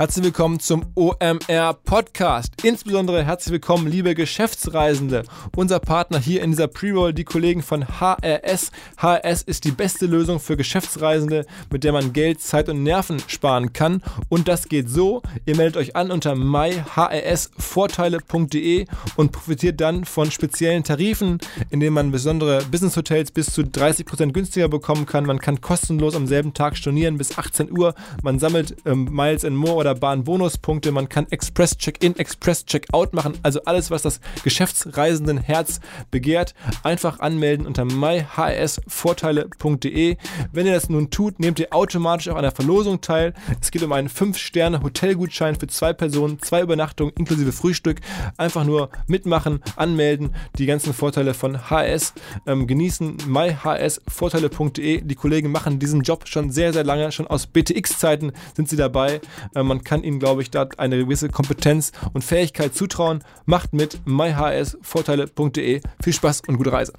Herzlich willkommen zum OMR Podcast. Insbesondere herzlich willkommen, liebe Geschäftsreisende. Unser Partner hier in dieser Pre-Roll, die Kollegen von HRS. HRS ist die beste Lösung für Geschäftsreisende, mit der man Geld, Zeit und Nerven sparen kann. Und das geht so: Ihr meldet euch an unter myhrsvorteile.de und profitiert dann von speziellen Tarifen, in denen man besondere Business Hotels bis zu 30% günstiger bekommen kann. Man kann kostenlos am selben Tag stornieren bis 18 Uhr. Man sammelt ähm, Miles and More oder wunderbaren Bonuspunkte. Man kann Express Check-in, Express Check-out machen. Also alles, was das Geschäftsreisenden Herz begehrt. Einfach anmelden unter myhsvorteile.de. Wenn ihr das nun tut, nehmt ihr automatisch auch an der Verlosung teil. Es geht um einen 5-Sterne-Hotelgutschein für zwei Personen, zwei Übernachtungen inklusive Frühstück. Einfach nur mitmachen, anmelden, die ganzen Vorteile von HS ähm, genießen. myhsvorteile.de. Die Kollegen machen diesen Job schon sehr, sehr lange. Schon aus BTX-Zeiten sind sie dabei. Ähm, man kann ihnen, glaube ich, da eine gewisse Kompetenz und Fähigkeit zutrauen. Macht mit myhsvorteile.de. Viel Spaß und gute Reise.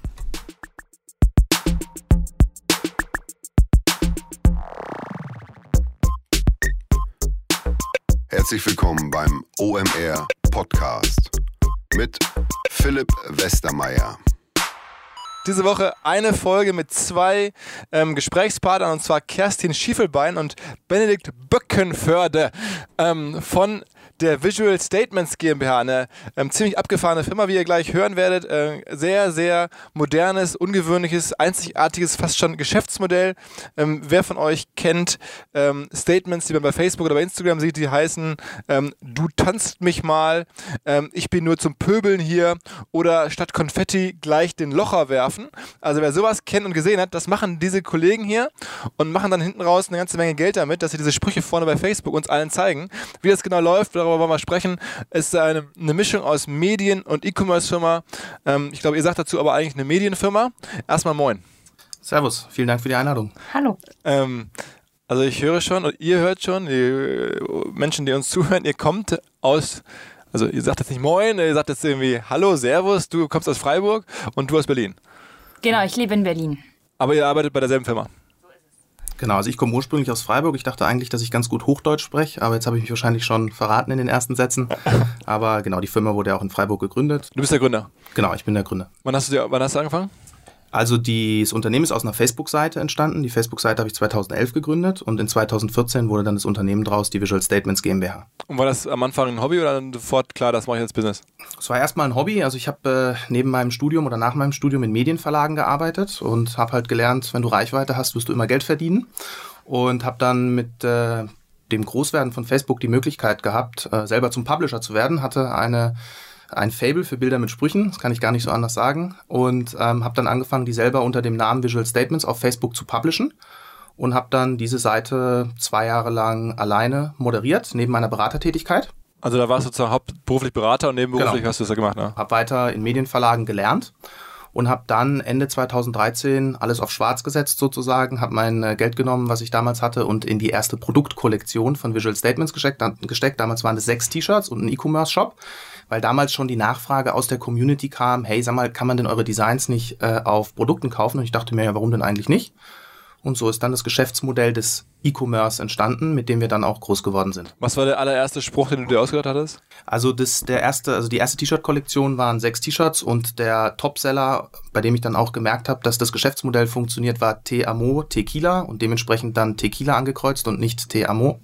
Herzlich willkommen beim OMR Podcast mit Philipp Westermeier. Diese Woche eine Folge mit zwei ähm, Gesprächspartnern und zwar Kerstin Schiefelbein und Benedikt Böckenförde ähm, von der Visual Statements GmbH, eine ähm, ziemlich abgefahrene Firma, wie ihr gleich hören werdet. Äh, sehr, sehr modernes, ungewöhnliches, einzigartiges, fast schon Geschäftsmodell. Ähm, wer von euch kennt ähm, Statements, die man bei Facebook oder bei Instagram sieht, die heißen, ähm, du tanzt mich mal, ähm, ich bin nur zum Pöbeln hier oder statt Konfetti gleich den Locher werfen. Also wer sowas kennt und gesehen hat, das machen diese Kollegen hier und machen dann hinten raus eine ganze Menge Geld damit, dass sie diese Sprüche vorne bei Facebook uns allen zeigen. Wie das genau läuft, darüber wollen wir sprechen. Es ist eine, eine Mischung aus Medien- und E-Commerce-Firma. Ähm, ich glaube, ihr sagt dazu aber eigentlich eine Medienfirma. Erstmal moin. Servus, vielen Dank für die Einladung. Hallo. Ähm, also ich höre schon und ihr hört schon, die äh, Menschen, die uns zuhören, ihr kommt aus, also ihr sagt jetzt nicht moin, ihr sagt jetzt irgendwie Hallo, Servus, du kommst aus Freiburg und du aus Berlin. Genau, ich lebe in Berlin. Aber ihr arbeitet bei derselben Firma. Genau, also ich komme ursprünglich aus Freiburg. Ich dachte eigentlich, dass ich ganz gut Hochdeutsch spreche, aber jetzt habe ich mich wahrscheinlich schon verraten in den ersten Sätzen. Aber genau, die Firma wurde ja auch in Freiburg gegründet. Du bist der Gründer. Genau, ich bin der Gründer. Wann hast du, wann hast du angefangen? Also das Unternehmen ist aus einer Facebook-Seite entstanden. Die Facebook-Seite habe ich 2011 gegründet und in 2014 wurde dann das Unternehmen draus, die Visual Statements GmbH. Und war das am Anfang ein Hobby oder dann sofort klar, das mache ich als Business? Es war erstmal ein Hobby. Also ich habe äh, neben meinem Studium oder nach meinem Studium in Medienverlagen gearbeitet und habe halt gelernt, wenn du Reichweite hast, wirst du immer Geld verdienen. Und habe dann mit äh, dem Großwerden von Facebook die Möglichkeit gehabt, äh, selber zum Publisher zu werden. Hatte eine ein Fable für Bilder mit Sprüchen, das kann ich gar nicht so anders sagen. Und ähm, habe dann angefangen, die selber unter dem Namen Visual Statements auf Facebook zu publishen und habe dann diese Seite zwei Jahre lang alleine moderiert, neben meiner Beratertätigkeit. Also da warst du sozusagen hauptberuflich Berater und nebenberuflich Genau. hast du das ja gemacht, ne? Habe weiter in Medienverlagen gelernt und habe dann Ende 2013 alles auf schwarz gesetzt sozusagen, habe mein äh, Geld genommen, was ich damals hatte und in die erste Produktkollektion von Visual Statements gesteckt. gesteckt. Damals waren es sechs T-Shirts und ein E-Commerce-Shop, weil damals schon die Nachfrage aus der Community kam, hey, sag mal, kann man denn eure Designs nicht äh, auf Produkten kaufen? Und ich dachte mir, ja, warum denn eigentlich nicht? Und so ist dann das Geschäftsmodell des E-Commerce entstanden, mit dem wir dann auch groß geworden sind. Was war der allererste Spruch, den du dir ausgedacht hattest? Also das der erste, also die erste T-Shirt-Kollektion waren sechs T-Shirts und der Topseller, bei dem ich dann auch gemerkt habe, dass das Geschäftsmodell funktioniert, war Te Amo Tequila und dementsprechend dann Tequila angekreuzt und nicht Te Amo.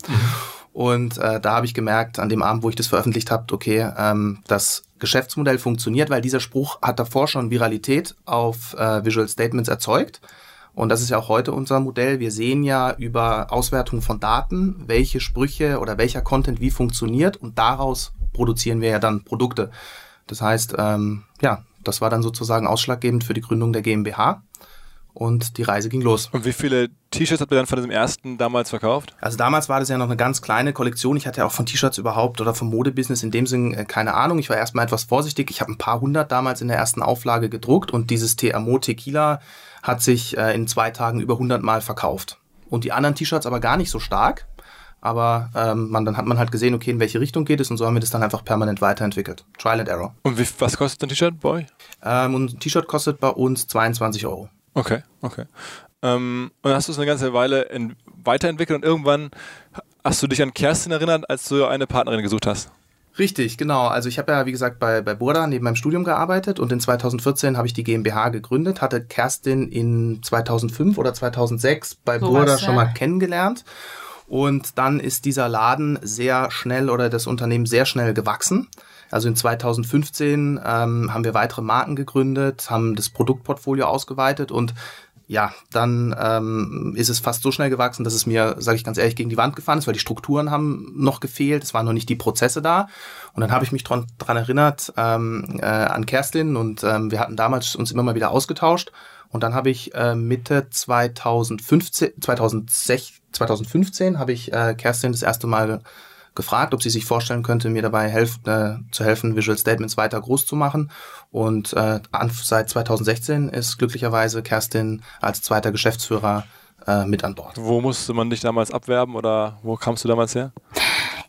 Und äh, da habe ich gemerkt, an dem Abend, wo ich das veröffentlicht habe, okay, ähm, das Geschäftsmodell funktioniert, weil dieser Spruch hat davor schon Viralität auf äh, Visual Statements erzeugt. Und das ist ja auch heute unser Modell. Wir sehen ja über Auswertung von Daten, welche Sprüche oder welcher Content wie funktioniert und daraus produzieren wir ja dann Produkte. Das heißt, ähm, ja, das war dann sozusagen ausschlaggebend für die Gründung der GmbH und die Reise ging los. Und wie viele T-Shirts habt ihr dann von diesem ersten damals verkauft? Also damals war das ja noch eine ganz kleine Kollektion. Ich hatte ja auch von T-Shirts überhaupt oder vom Modebusiness in dem Sinn äh, keine Ahnung. Ich war erstmal etwas vorsichtig. Ich habe ein paar hundert damals in der ersten Auflage gedruckt und dieses TMO Tequila hat sich äh, in zwei Tagen über 100 Mal verkauft. Und die anderen T-Shirts aber gar nicht so stark. Aber ähm, man, dann hat man halt gesehen, okay, in welche Richtung geht es und so haben wir das dann einfach permanent weiterentwickelt. Trial and Error. Und wie, was kostet ein T-Shirt bei euch? Ähm, und ein T-Shirt kostet bei uns 22 Euro. Okay, okay. Ähm, und hast du es eine ganze Weile in, weiterentwickelt und irgendwann hast du dich an Kerstin erinnert, als du eine Partnerin gesucht hast? Richtig, genau. Also ich habe ja, wie gesagt, bei, bei Burda neben meinem Studium gearbeitet und in 2014 habe ich die GmbH gegründet, hatte Kerstin in 2005 oder 2006 bei so Burda schon ja. mal kennengelernt. Und dann ist dieser Laden sehr schnell oder das Unternehmen sehr schnell gewachsen. Also in 2015 ähm, haben wir weitere Marken gegründet, haben das Produktportfolio ausgeweitet und ja, dann ähm, ist es fast so schnell gewachsen, dass es mir, sage ich ganz ehrlich, gegen die Wand gefahren ist, weil die Strukturen haben noch gefehlt, es waren noch nicht die Prozesse da. Und dann habe ich mich dran, dran erinnert ähm, äh, an Kerstin und ähm, wir hatten damals uns immer mal wieder ausgetauscht. Und dann habe ich äh, Mitte 2015, 2006, 2015 habe ich äh, Kerstin das erste Mal gefragt, ob sie sich vorstellen könnte, mir dabei helf, äh, zu helfen, Visual Statements weiter groß zu machen. Und äh, seit 2016 ist glücklicherweise Kerstin als zweiter Geschäftsführer äh, mit an Bord. Wo musste man dich damals abwerben oder wo kamst du damals her?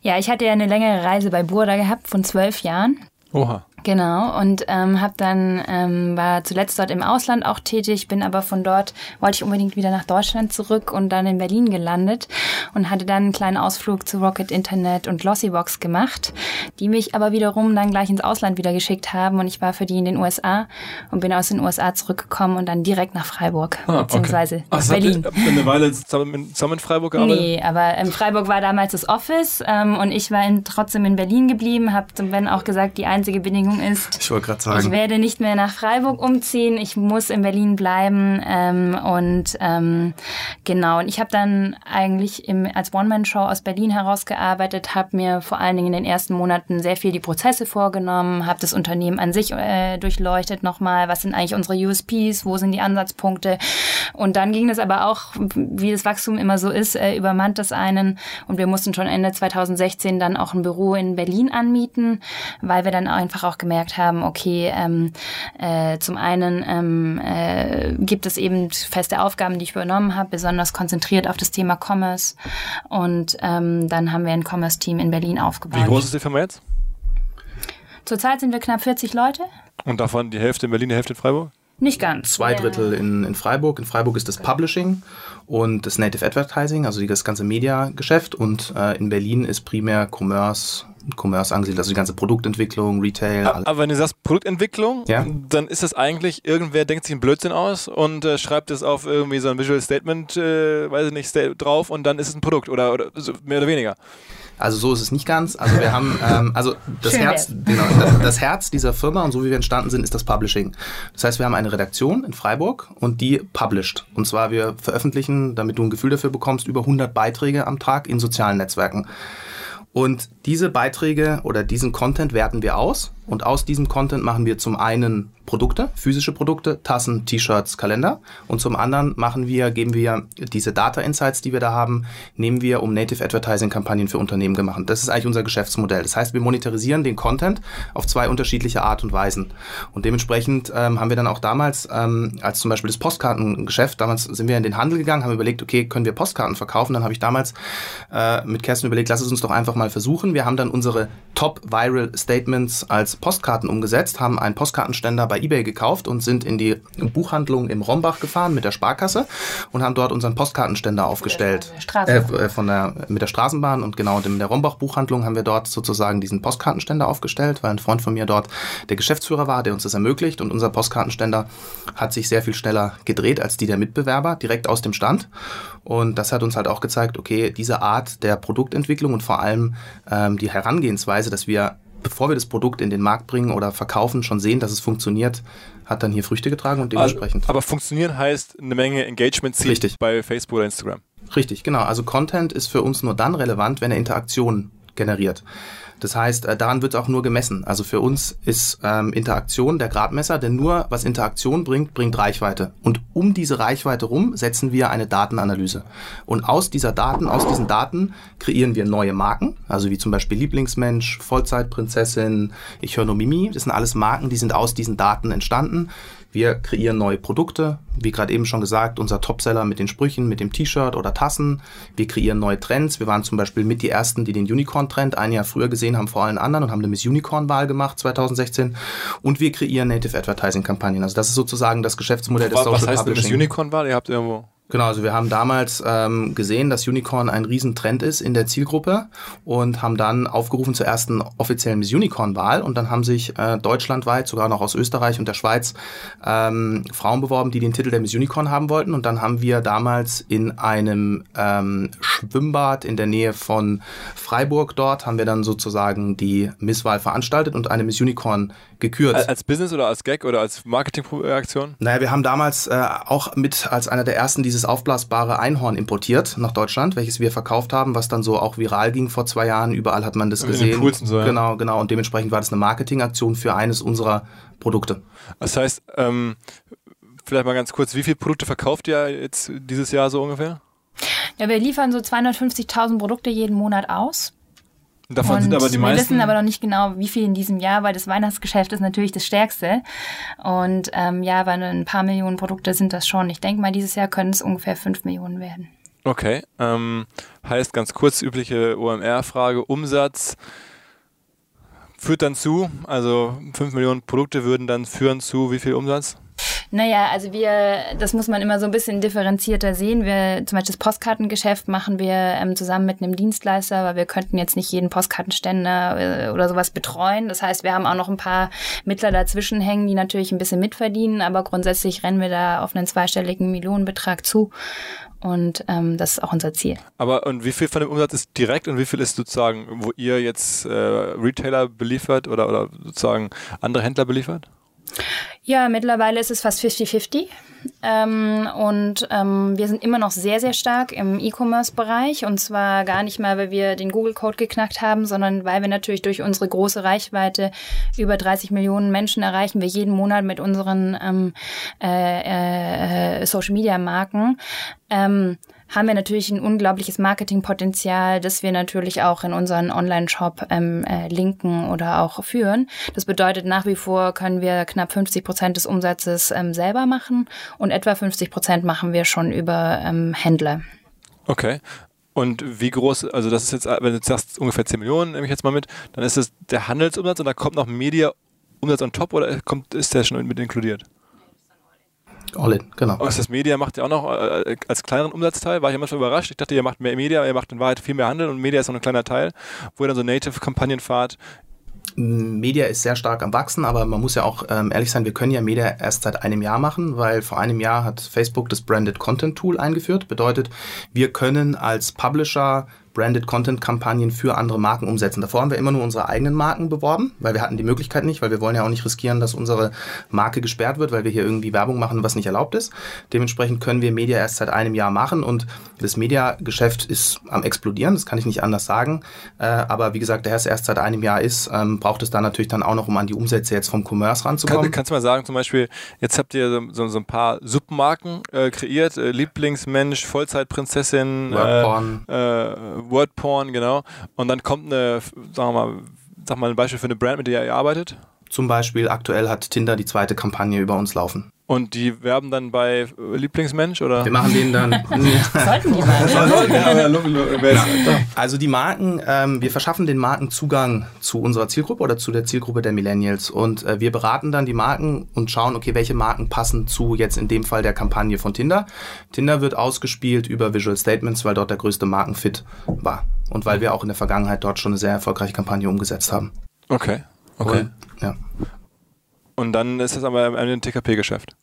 Ja, ich hatte ja eine längere Reise bei Burda gehabt von zwölf Jahren. Oha. Genau, und ähm, habe dann, ähm, war zuletzt dort im Ausland auch tätig, bin aber von dort, wollte ich unbedingt wieder nach Deutschland zurück und dann in Berlin gelandet und hatte dann einen kleinen Ausflug zu Rocket Internet und Glossybox gemacht, die mich aber wiederum dann gleich ins Ausland wieder geschickt haben und ich war für die in den USA und bin aus den USA zurückgekommen und dann direkt nach Freiburg, ah, beziehungsweise okay. nach Ach, Berlin. Habt ihr eine Weile zusammen, zusammen in Freiburg gearbeitet? Nee, aber in Freiburg war damals das Office ähm, und ich war in, trotzdem in Berlin geblieben, habe zum Ben auch gesagt, die einzige Bedingung Bedingung ist, ich wollte gerade sagen, ich werde nicht mehr nach Freiburg umziehen, ich muss in Berlin bleiben. Ähm, und ähm, genau. Und ich habe dann eigentlich im, als One-Man-Show aus Berlin herausgearbeitet, habe mir vor allen Dingen in den ersten Monaten sehr viel die Prozesse vorgenommen, habe das Unternehmen an sich äh, durchleuchtet nochmal, was sind eigentlich unsere USPs, wo sind die Ansatzpunkte? Und dann ging es aber auch, wie das Wachstum immer so ist, äh, übermannt das einen. Und wir mussten schon Ende 2016 dann auch ein Büro in Berlin anmieten, weil wir dann einfach auch gemerkt haben, okay, ähm, äh, zum einen ähm, äh, gibt es eben feste Aufgaben, die ich übernommen habe, besonders konzentriert auf das Thema Commerce. Und ähm, dann haben wir ein Commerce-Team in Berlin aufgebaut. Wie groß ist die Firma jetzt? Zurzeit sind wir knapp 40 Leute. Und davon die Hälfte in Berlin, die Hälfte in Freiburg? Nicht ganz. Zwei Drittel in, in Freiburg. In Freiburg ist das Publishing und das Native Advertising, also das ganze Media-Geschäft. Und äh, in Berlin ist primär Commerce, Commerce angesiedelt, also die ganze Produktentwicklung, Retail. Aber, aber wenn du sagst Produktentwicklung, ja? dann ist das eigentlich, irgendwer denkt sich einen Blödsinn aus und äh, schreibt es auf irgendwie so ein Visual Statement, äh, weiß ich nicht, drauf und dann ist es ein Produkt oder, oder so, mehr oder weniger. Also so ist es nicht ganz. Also wir haben, ähm, also das Schön Herz, genau, das Herz dieser Firma und so wie wir entstanden sind, ist das Publishing. Das heißt, wir haben eine Redaktion in Freiburg und die published. Und zwar wir veröffentlichen, damit du ein Gefühl dafür bekommst, über 100 Beiträge am Tag in sozialen Netzwerken. Und diese Beiträge oder diesen Content werten wir aus und aus diesem Content machen wir zum einen Produkte, physische Produkte, Tassen, T-Shirts, Kalender. Und zum anderen machen wir, geben wir diese Data Insights, die wir da haben, nehmen wir, um Native Advertising Kampagnen für Unternehmen gemacht. Das ist eigentlich unser Geschäftsmodell. Das heißt, wir monetarisieren den Content auf zwei unterschiedliche Art und Weisen. Und dementsprechend ähm, haben wir dann auch damals, ähm, als zum Beispiel das Postkartengeschäft, damals sind wir in den Handel gegangen, haben überlegt, okay, können wir Postkarten verkaufen? Dann habe ich damals äh, mit Kerstin überlegt, lass es uns doch einfach mal versuchen. Wir haben dann unsere Top Viral Statements als Postkarten umgesetzt, haben einen Postkartenständer bei eBay gekauft und sind in die Buchhandlung im Rombach gefahren mit der Sparkasse und haben dort unseren Postkartenständer aufgestellt. Äh, äh, von der, mit der Straßenbahn und genau in der Rombach Buchhandlung haben wir dort sozusagen diesen Postkartenständer aufgestellt, weil ein Freund von mir dort der Geschäftsführer war, der uns das ermöglicht und unser Postkartenständer hat sich sehr viel schneller gedreht als die der Mitbewerber, direkt aus dem Stand. Und das hat uns halt auch gezeigt, okay, diese Art der Produktentwicklung und vor allem ähm, die Herangehensweise, dass wir bevor wir das Produkt in den Markt bringen oder verkaufen, schon sehen, dass es funktioniert, hat dann hier Früchte getragen und dementsprechend. Also, aber funktionieren heißt eine Menge Engagement ziehen Richtig. bei Facebook oder Instagram. Richtig, genau. Also Content ist für uns nur dann relevant, wenn er Interaktion generiert. Das heißt, äh, daran wird auch nur gemessen. Also für uns ist ähm, Interaktion der Gradmesser, denn nur was Interaktion bringt, bringt Reichweite. Und um diese Reichweite rum setzen wir eine Datenanalyse. Und aus dieser Daten, aus diesen Daten kreieren wir neue Marken, also wie zum Beispiel Lieblingsmensch, Vollzeitprinzessin, ich höre nur Mimi. Das sind alles Marken, die sind aus diesen Daten entstanden. Wir kreieren neue Produkte, wie gerade eben schon gesagt, unser Topseller mit den Sprüchen, mit dem T-Shirt oder Tassen. Wir kreieren neue Trends. Wir waren zum Beispiel mit die ersten, die den Unicorn-Trend ein Jahr früher gesehen haben vor allen anderen und haben eine Miss Unicorn-Wahl gemacht 2016. Und wir kreieren Native Advertising-Kampagnen. Also das ist sozusagen das Geschäftsmodell des Social was heißt Publishing. Miss Unicorn-Wahl? Ihr habt irgendwo Genau, also wir haben damals ähm, gesehen, dass Unicorn ein Riesentrend ist in der Zielgruppe und haben dann aufgerufen zur ersten offiziellen Miss Unicorn-Wahl und dann haben sich äh, deutschlandweit, sogar noch aus Österreich und der Schweiz, ähm, Frauen beworben, die den Titel der Miss Unicorn haben wollten und dann haben wir damals in einem ähm, Schwimmbad in der Nähe von Freiburg dort, haben wir dann sozusagen die Misswahl veranstaltet und eine Miss Unicorn gekürt. Als Business oder als Gag oder als Marketingaktion? Naja, wir haben damals äh, auch mit als einer der ersten dieses aufblasbare Einhorn importiert nach Deutschland, welches wir verkauft haben, was dann so auch viral ging vor zwei Jahren. Überall hat man das gesehen. Und so, ja. Genau, genau. Und dementsprechend war das eine Marketingaktion für eines unserer Produkte. Das heißt, ähm, vielleicht mal ganz kurz, wie viele Produkte verkauft ihr jetzt dieses Jahr so ungefähr? Ja, wir liefern so 250.000 Produkte jeden Monat aus. Davon und sind aber die wir meisten. wissen aber noch nicht genau, wie viel in diesem Jahr, weil das Weihnachtsgeschäft ist natürlich das stärkste. Und ähm, ja, weil ein paar Millionen Produkte sind das schon. Ich denke mal, dieses Jahr können es ungefähr fünf Millionen werden. Okay, ähm, heißt ganz kurz übliche OMR-Frage, Umsatz führt dann zu, also 5 Millionen Produkte würden dann führen zu wie viel Umsatz? Naja, also wir, das muss man immer so ein bisschen differenzierter sehen. Wir, zum Beispiel das Postkartengeschäft machen wir ähm, zusammen mit einem Dienstleister, weil wir könnten jetzt nicht jeden Postkartenständer äh, oder sowas betreuen. Das heißt, wir haben auch noch ein paar Mittler dazwischen hängen, die natürlich ein bisschen mitverdienen, aber grundsätzlich rennen wir da auf einen zweistelligen Millionenbetrag zu. Und ähm, das ist auch unser Ziel. Aber und wie viel von dem Umsatz ist direkt und wie viel ist sozusagen, wo ihr jetzt äh, Retailer beliefert oder, oder sozusagen andere Händler beliefert? Ja, mittlerweile ist es fast 50-50. Ähm, und ähm, wir sind immer noch sehr, sehr stark im E-Commerce-Bereich. Und zwar gar nicht mal, weil wir den Google-Code geknackt haben, sondern weil wir natürlich durch unsere große Reichweite über 30 Millionen Menschen erreichen wir jeden Monat mit unseren ähm, äh, äh, Social-Media-Marken. Haben wir natürlich ein unglaubliches Marketingpotenzial, das wir natürlich auch in unseren Online-Shop ähm, äh, linken oder auch führen. Das bedeutet, nach wie vor können wir knapp 50 Prozent des Umsatzes ähm, selber machen und etwa 50 Prozent machen wir schon über ähm, Händler. Okay. Und wie groß, also das ist jetzt, wenn du sagst, ungefähr 10 Millionen, nehme ich jetzt mal mit, dann ist es der Handelsumsatz und da kommt noch Media-Umsatz on top oder kommt, ist der schon mit inkludiert? All in, genau. Oh, ist das Media macht ja auch noch äh, als kleineren Umsatzteil, war ich manchmal überrascht. Ich dachte, ihr macht mehr Media, ihr macht in Wahrheit viel mehr Handel und Media ist noch ein kleiner Teil, wo ihr dann so Native-Kampagnen fahrt. Media ist sehr stark am Wachsen, aber man muss ja auch ähm, ehrlich sein, wir können ja Media erst seit einem Jahr machen, weil vor einem Jahr hat Facebook das Branded Content Tool eingeführt. Bedeutet, wir können als Publisher Branded Content Kampagnen für andere Marken umsetzen. Davor haben wir immer nur unsere eigenen Marken beworben, weil wir hatten die Möglichkeit nicht, weil wir wollen ja auch nicht riskieren, dass unsere Marke gesperrt wird, weil wir hier irgendwie Werbung machen, was nicht erlaubt ist. Dementsprechend können wir Media erst seit einem Jahr machen und das Media-Geschäft ist am explodieren, das kann ich nicht anders sagen. Äh, aber wie gesagt, der es erst seit einem Jahr ist, ähm, braucht es da natürlich dann auch noch, um an die Umsätze jetzt vom Commerce ranzukommen. Kann, kannst du mal sagen, zum Beispiel, jetzt habt ihr so, so, so ein paar Submarken äh, kreiert, äh, Lieblingsmensch, Vollzeitprinzessin, Wordporn. äh, Wordporn, genau. Und dann kommt eine, sagen wir mal, sag mal ein Beispiel für eine Brand, mit der ihr arbeitet. Zum Beispiel aktuell hat Tinder die zweite Kampagne über uns laufen. Und die werben dann bei Lieblingsmensch oder? Wir machen denen dann. Sollten die mal. Ja. Also die Marken, ähm, wir verschaffen den Marken Zugang zu unserer Zielgruppe oder zu der Zielgruppe der Millennials. Und äh, wir beraten dann die Marken und schauen, okay, welche Marken passen zu jetzt in dem Fall der Kampagne von Tinder. Tinder wird ausgespielt über Visual Statements, weil dort der größte Markenfit war. Und weil wir auch in der Vergangenheit dort schon eine sehr erfolgreiche Kampagne umgesetzt haben. Okay. Okay. Und, ja. Und dann ist das aber ein TKP-Geschäft.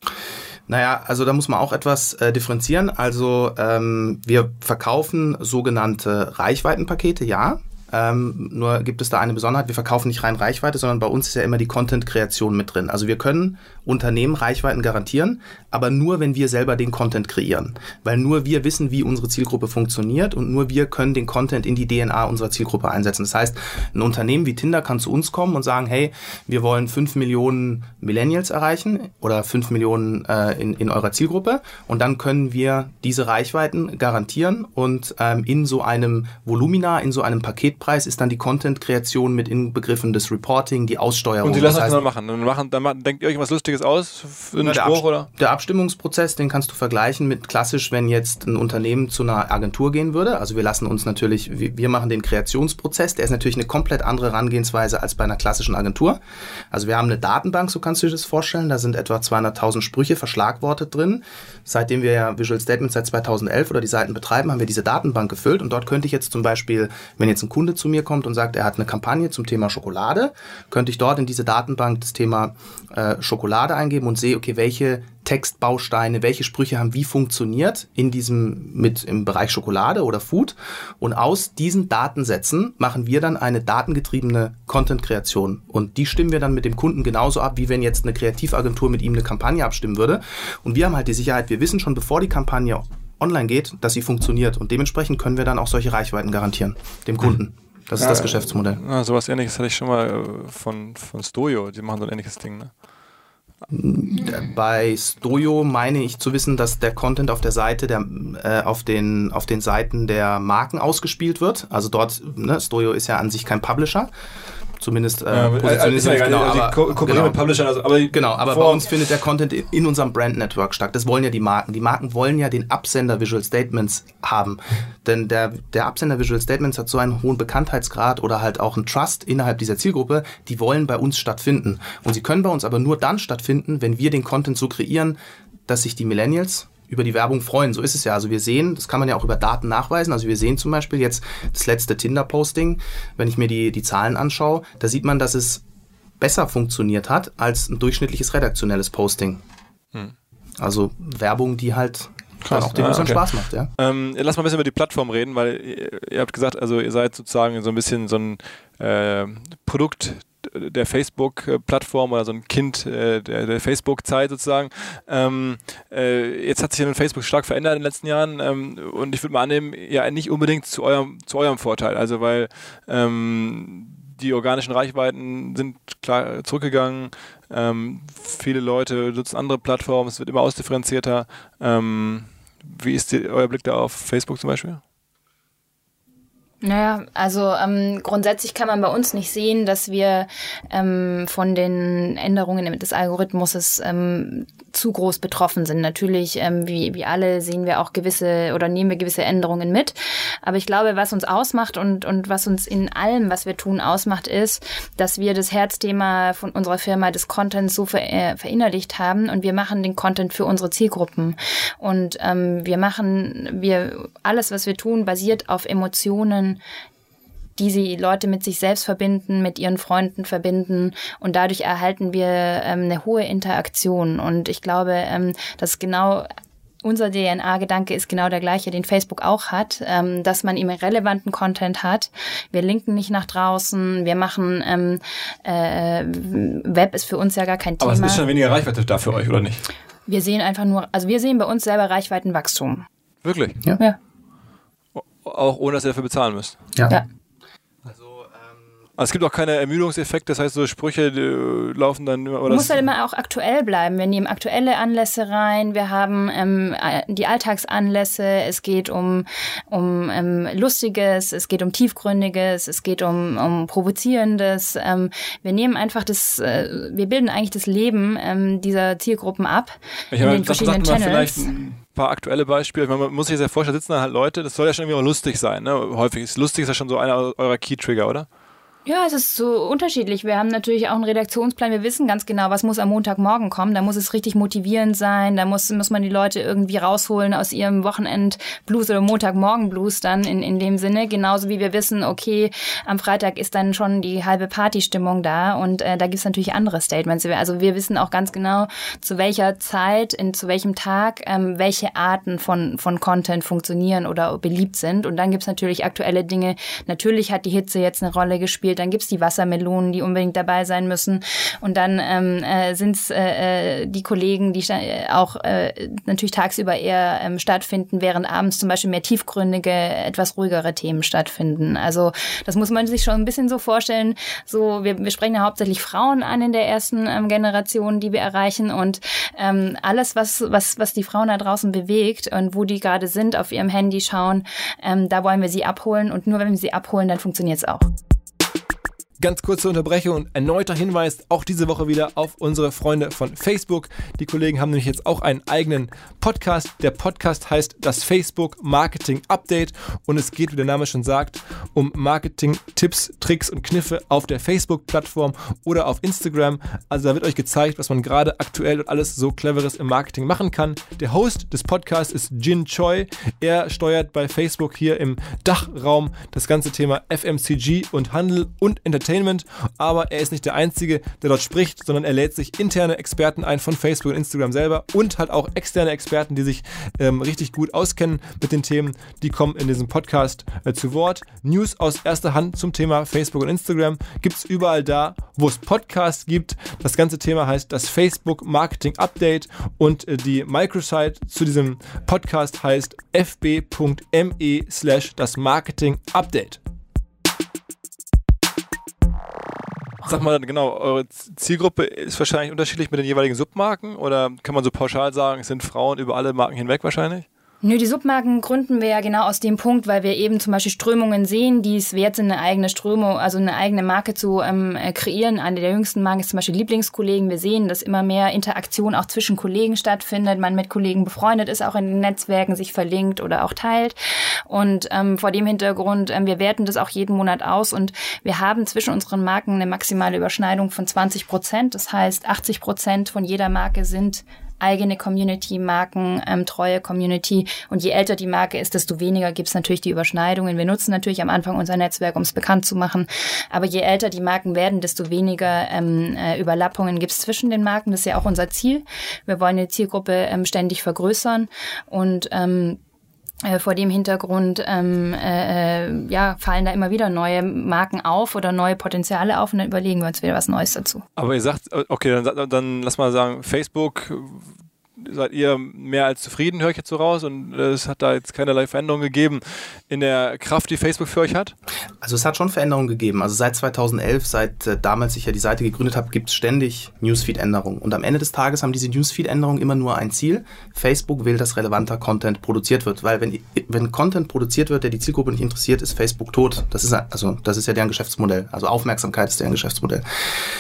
Naja, also da muss man auch etwas äh, differenzieren. Also ähm, wir verkaufen sogenannte Reichweitenpakete, ja. Ähm, nur gibt es da eine Besonderheit, wir verkaufen nicht rein Reichweite, sondern bei uns ist ja immer die Content-Kreation mit drin. Also wir können Unternehmen Reichweiten garantieren, aber nur, wenn wir selber den Content kreieren. Weil nur wir wissen, wie unsere Zielgruppe funktioniert und nur wir können den Content in die DNA unserer Zielgruppe einsetzen. Das heißt, ein Unternehmen wie Tinder kann zu uns kommen und sagen, hey, wir wollen fünf Millionen Millennials erreichen oder fünf Millionen äh, in, in eurer Zielgruppe und dann können wir diese Reichweiten garantieren und ähm, in so einem Volumina, in so einem Paket Wegpreis ist dann die Content-Kreation mit Inbegriffen des Reporting, die Aussteuerung. Und die lassen das heißt, mal machen. Dann, machen, dann machen, denkt ihr euch was Lustiges aus für einen Na, der, Spruch Abst oder? der Abstimmungsprozess, den kannst du vergleichen mit klassisch, wenn jetzt ein Unternehmen zu einer Agentur gehen würde. Also wir lassen uns natürlich, wir wir machen den Kreationsprozess, der ist natürlich eine komplett andere Herangehensweise als bei einer klassischen Agentur. Also wir haben eine Datenbank, so kannst du dir das vorstellen, da sind etwa 200.000 Sprüche verschlagwortet drin. Seitdem wir ja Visual Statements seit 2011 oder die Seiten betreiben, haben wir diese Datenbank gefüllt und dort könnte ich jetzt zum Beispiel, wenn jetzt ein Kunde zu mir kommt und sagt, er hat eine Kampagne zum Thema Schokolade, könnte ich dort in diese Datenbank das Thema äh, Schokolade eingeben und sehe, okay, welche Textbausteine, welche Sprüche haben wie funktioniert in diesem mit im Bereich Schokolade oder Food? Und aus diesen Datensätzen machen wir dann eine datengetriebene Content-Kreation. Und die stimmen wir dann mit dem Kunden genauso ab, wie wenn jetzt eine Kreativagentur mit ihm eine Kampagne abstimmen würde. Und wir haben halt die Sicherheit, wir wissen schon bevor die Kampagne online geht, dass sie funktioniert und dementsprechend können wir dann auch solche Reichweiten garantieren dem Kunden. Das ist das Geschäftsmodell. Ja, sowas ähnliches hatte ich schon mal äh, von, von Stojo. Die machen so ein ähnliches Ding, ne? Bei Stojo meine ich zu wissen, dass der Content auf der Seite der äh, auf den auf den Seiten der Marken ausgespielt wird. Also dort, ne, Stojo ist ja an sich kein Publisher. Zumindest äh, Ja, positioniert ist sich ja nicht egal, genau, also aber, ko genau. mit Publishern, also, aber Genau, aber bei uns findet der Content in- in unserem Brand Network statt. Das wollen ja die Marken. Die Marken wollen ja den Absender Visual Statements haben. Denn der, der Absender Visual Statements hat so einen hohen Bekanntheitsgrad oder halt auch einen Trust innerhalb dieser Zielgruppe. Die wollen bei uns stattfinden. Und sie können bei uns aber nur dann stattfinden, wenn wir den Content so kreieren, dass sich die Millennials über die Werbung freuen. So ist es ja. Also wir sehen, das kann man ja auch über Daten nachweisen. Also wir sehen zum Beispiel jetzt das letzte Tinder-Posting, wenn ich mir die, die Zahlen anschaue, da sieht man, dass es besser funktioniert hat als ein durchschnittliches redaktionelles Posting. Also Werbung, die halt dann Krass, auch den Usern okay. Spaß macht, ja. Ähm, lass mal ein bisschen über die Plattform reden, weil ihr, ihr habt gesagt, also ihr seid sozusagen so ein bisschen so ein äh, Produkt der Facebook-Plattform oder so ein Kind äh, der, der Facebook-Zeit sozusagen. Ähm, äh, jetzt hat sich ja Facebook stark verändert in den letzten Jahren ähm, und ich würde mal annehmen, ja nicht unbedingt zu eurem, zu eurem Vorteil. Also weil ähm, die organischen Reichweiten sind klar zurückgegangen. Ähm, viele Leute nutzen andere Plattformen, es wird immer ausdifferenzierter. Ähm, wie ist die, euer Blick da auf Facebook zum Beispiel? Naja, also ähm, grundsätzlich kann man bei uns nicht sehen, dass wir ähm, von den Änderungen des Algorithmus ähm, zu groß betroffen sind. Natürlich, ähm, wie, wie alle, sehen wir auch gewisse oder nehmen wir gewisse Änderungen mit. Aber ich glaube, was uns ausmacht und, und was uns in allem, was wir tun, ausmacht, ist, dass wir das Herzthema von unserer Firma des Contents so ver äh, verinnerlicht haben und wir machen den Content für unsere Zielgruppen. Und ähm, wir machen, wir alles, was wir tun, basiert auf Emotionen, die sie Leute mit sich selbst verbinden, mit ihren Freunden verbinden und dadurch erhalten wir ähm, eine hohe Interaktion und ich glaube, ähm, dass genau unser DNA-Gedanke ist genau der gleiche, den Facebook auch hat, ähm, dass man immer relevanten Content hat. Wir linken nicht nach draußen, wir machen ähm, äh, Web ist für uns ja gar kein Thema. Aber es ist schon weniger Reichweite da für euch, oder nicht? wir sehen einfach nur, also wir sehen bei uns selber Reichweitenwachstum. Wirklich? Ja. Auch ohne, dass ihr dafür bezahlen müsst. Ja. Ja. Also es gibt auch keine Ermüdungseffekte, das heißt, so Sprüche die laufen dann immer. Oder Man muss halt immer auch aktuell bleiben. Wir nehmen aktuelle Anlässe rein. Wir haben ähm, äh, die Alltagsanlässe. Es geht um, um ähm, Lustiges, es geht um Tiefgründiges, es geht um, um Provozierendes. Ähm, wir nehmen einfach das, äh, wir bilden eigentlich das Leben ähm, dieser Zielgruppen ab Ich in habe den verschiedenen Channels. Paar aktuelle Beispiele. Man muss sich das ja vorstellen, sitzen da halt Leute, das soll ja schon irgendwie auch lustig sein. Ne? Häufig ist lustig ist ja schon so einer eurer Key-Trigger, oder? Ja, es ist so unterschiedlich. Wir haben natürlich auch einen Redaktionsplan. Wir wissen ganz genau, was muss am Montagmorgen kommen. Da muss es richtig motivierend sein. Da muss, muss man die Leute irgendwie rausholen aus ihrem Wochenend-Blues oder Montagmorgen-Blues dann in, in dem Sinne. Genauso wie wir wissen, okay, am Freitag ist dann schon die halbe Partystimmung da und äh, da gibt's natürlich andere Statements. Also wir wissen auch ganz genau, zu welcher Zeit, in, zu welchem Tag, ähm, welche Arten von, von Content funktionieren oder beliebt sind. Und dann gibt's natürlich aktuelle Dinge. Natürlich hat die Hitze jetzt eine Rolle gespielt. Spielt. Dann gibt's die Wassermelonen, die unbedingt dabei sein müssen. Und dann ähm, äh, sind äh, äh, die Kollegen, die auch äh, natürlich tagsüber eher ähm, stattfinden, während abends zum Beispiel mehr tiefgründige, etwas ruhigere Themen stattfinden. Also das muss man sich schon ein bisschen so vorstellen. So, wir, wir sprechen ja hauptsächlich Frauen an in der ersten ähm, Generation, die wir erreichen. Und ähm, alles, was, was, was die Frauen da draußen bewegt und wo die gerade sind, auf ihrem Handy schauen, ähm, da wollen wir sie abholen. Und nur wenn wir sie abholen, dann funktioniert es auch. Ganz kurze Unterbrechung und erneuter Hinweis auch diese Woche wieder auf unsere Freunde von Facebook. Die Kollegen haben nämlich jetzt auch einen eigenen Podcast. Der Podcast heißt das Facebook Marketing Update und es geht, wie der Name schon sagt, um Marketing-Tipps, Tricks und Kniffe auf der Facebook-Plattform oder auf Instagram. Also da wird euch gezeigt, was man gerade aktuell und alles so Cleveres im Marketing machen kann. Der Host des Podcasts ist Jin Choi. Er steuert bei Facebook hier im Dachraum das ganze Thema FMCG und Handel und Entertainment Entertainment, aber er ist nicht der Einzige, der dort spricht, sondern er lädt sich interne Experten ein von Facebook und Instagram selber und halt auch externe Experten, die sich ähm, richtig gut auskennen mit den Themen, die kommen in diesem Podcast äh, zu Wort. News aus erster Hand zum Thema Facebook und Instagram gibt es überall da, wo es Podcasts gibt. Das ganze Thema heißt das Facebook Marketing Update und äh, die Microsite zu diesem Podcast heißt fb.me slash das Marketing Update. Sag mal genau, eure Zielgruppe ist wahrscheinlich unterschiedlich mit den jeweiligen Submarken oder kann man so pauschal sagen, es sind Frauen über alle Marken hinweg wahrscheinlich? Nö, die Submarken gründen wir ja genau aus dem Punkt, weil wir eben zum Beispiel Strömungen sehen, die es wert sind, eine eigene Strömung, also eine eigene Marke zu ähm, äh, kreieren. Eine der jüngsten Marken ist zum Beispiel Lieblingskollegen. Wir sehen, dass immer mehr Interaktion auch zwischen Kollegen stattfindet, man mit Kollegen befreundet ist, auch in den Netzwerken sich verlinkt oder auch teilt. Und ähm, vor dem Hintergrund, ähm, wir werten das auch jeden Monat aus und wir haben zwischen unseren Marken eine maximale Überschneidung von 20 Prozent. Das heißt, 80 Prozent von jeder Marke sind eigene Community, Marken, ähm, treue Community. Und je älter die Marke ist, desto weniger gibt es natürlich die Überschneidungen. Wir nutzen natürlich am Anfang unser Netzwerk, um es bekannt zu machen. Aber je älter die Marken werden, desto weniger ähm, äh, Überlappungen gibt es zwischen den Marken. Das ist ja auch unser Ziel. Wir wollen die Zielgruppe ähm, ständig vergrößern und ähm, äh, vor dem Hintergrund ähm, äh, äh, ja, fallen da immer wieder neue Marken auf oder neue Potenziale auf und dann überlegen wir uns wieder was Neues dazu. Aber ihr sagt, okay, dann, dann lass mal sagen, Facebook seid ihr mehr als zufrieden, höre ich jetzt so raus. Und es hat da jetzt keinerlei Veränderung gegeben in der Kraft, die Facebook für euch hat? Also es hat schon Veränderungen gegeben. Also seit 2011, seit äh, damals ich ja die Seite gegründet habe, gibt es ständig Newsfeed-Änderungen. Und am Ende des Tages haben diese Newsfeed-Änderungen immer nur ein Ziel. Facebook will, dass relevanter Content produziert wird. Weil wenn, wenn Content produziert wird, der die Zielgruppe nicht interessiert, ist Facebook tot. Das ist, also, das ist ja deren Geschäftsmodell. Also Aufmerksamkeit ist deren Geschäftsmodell.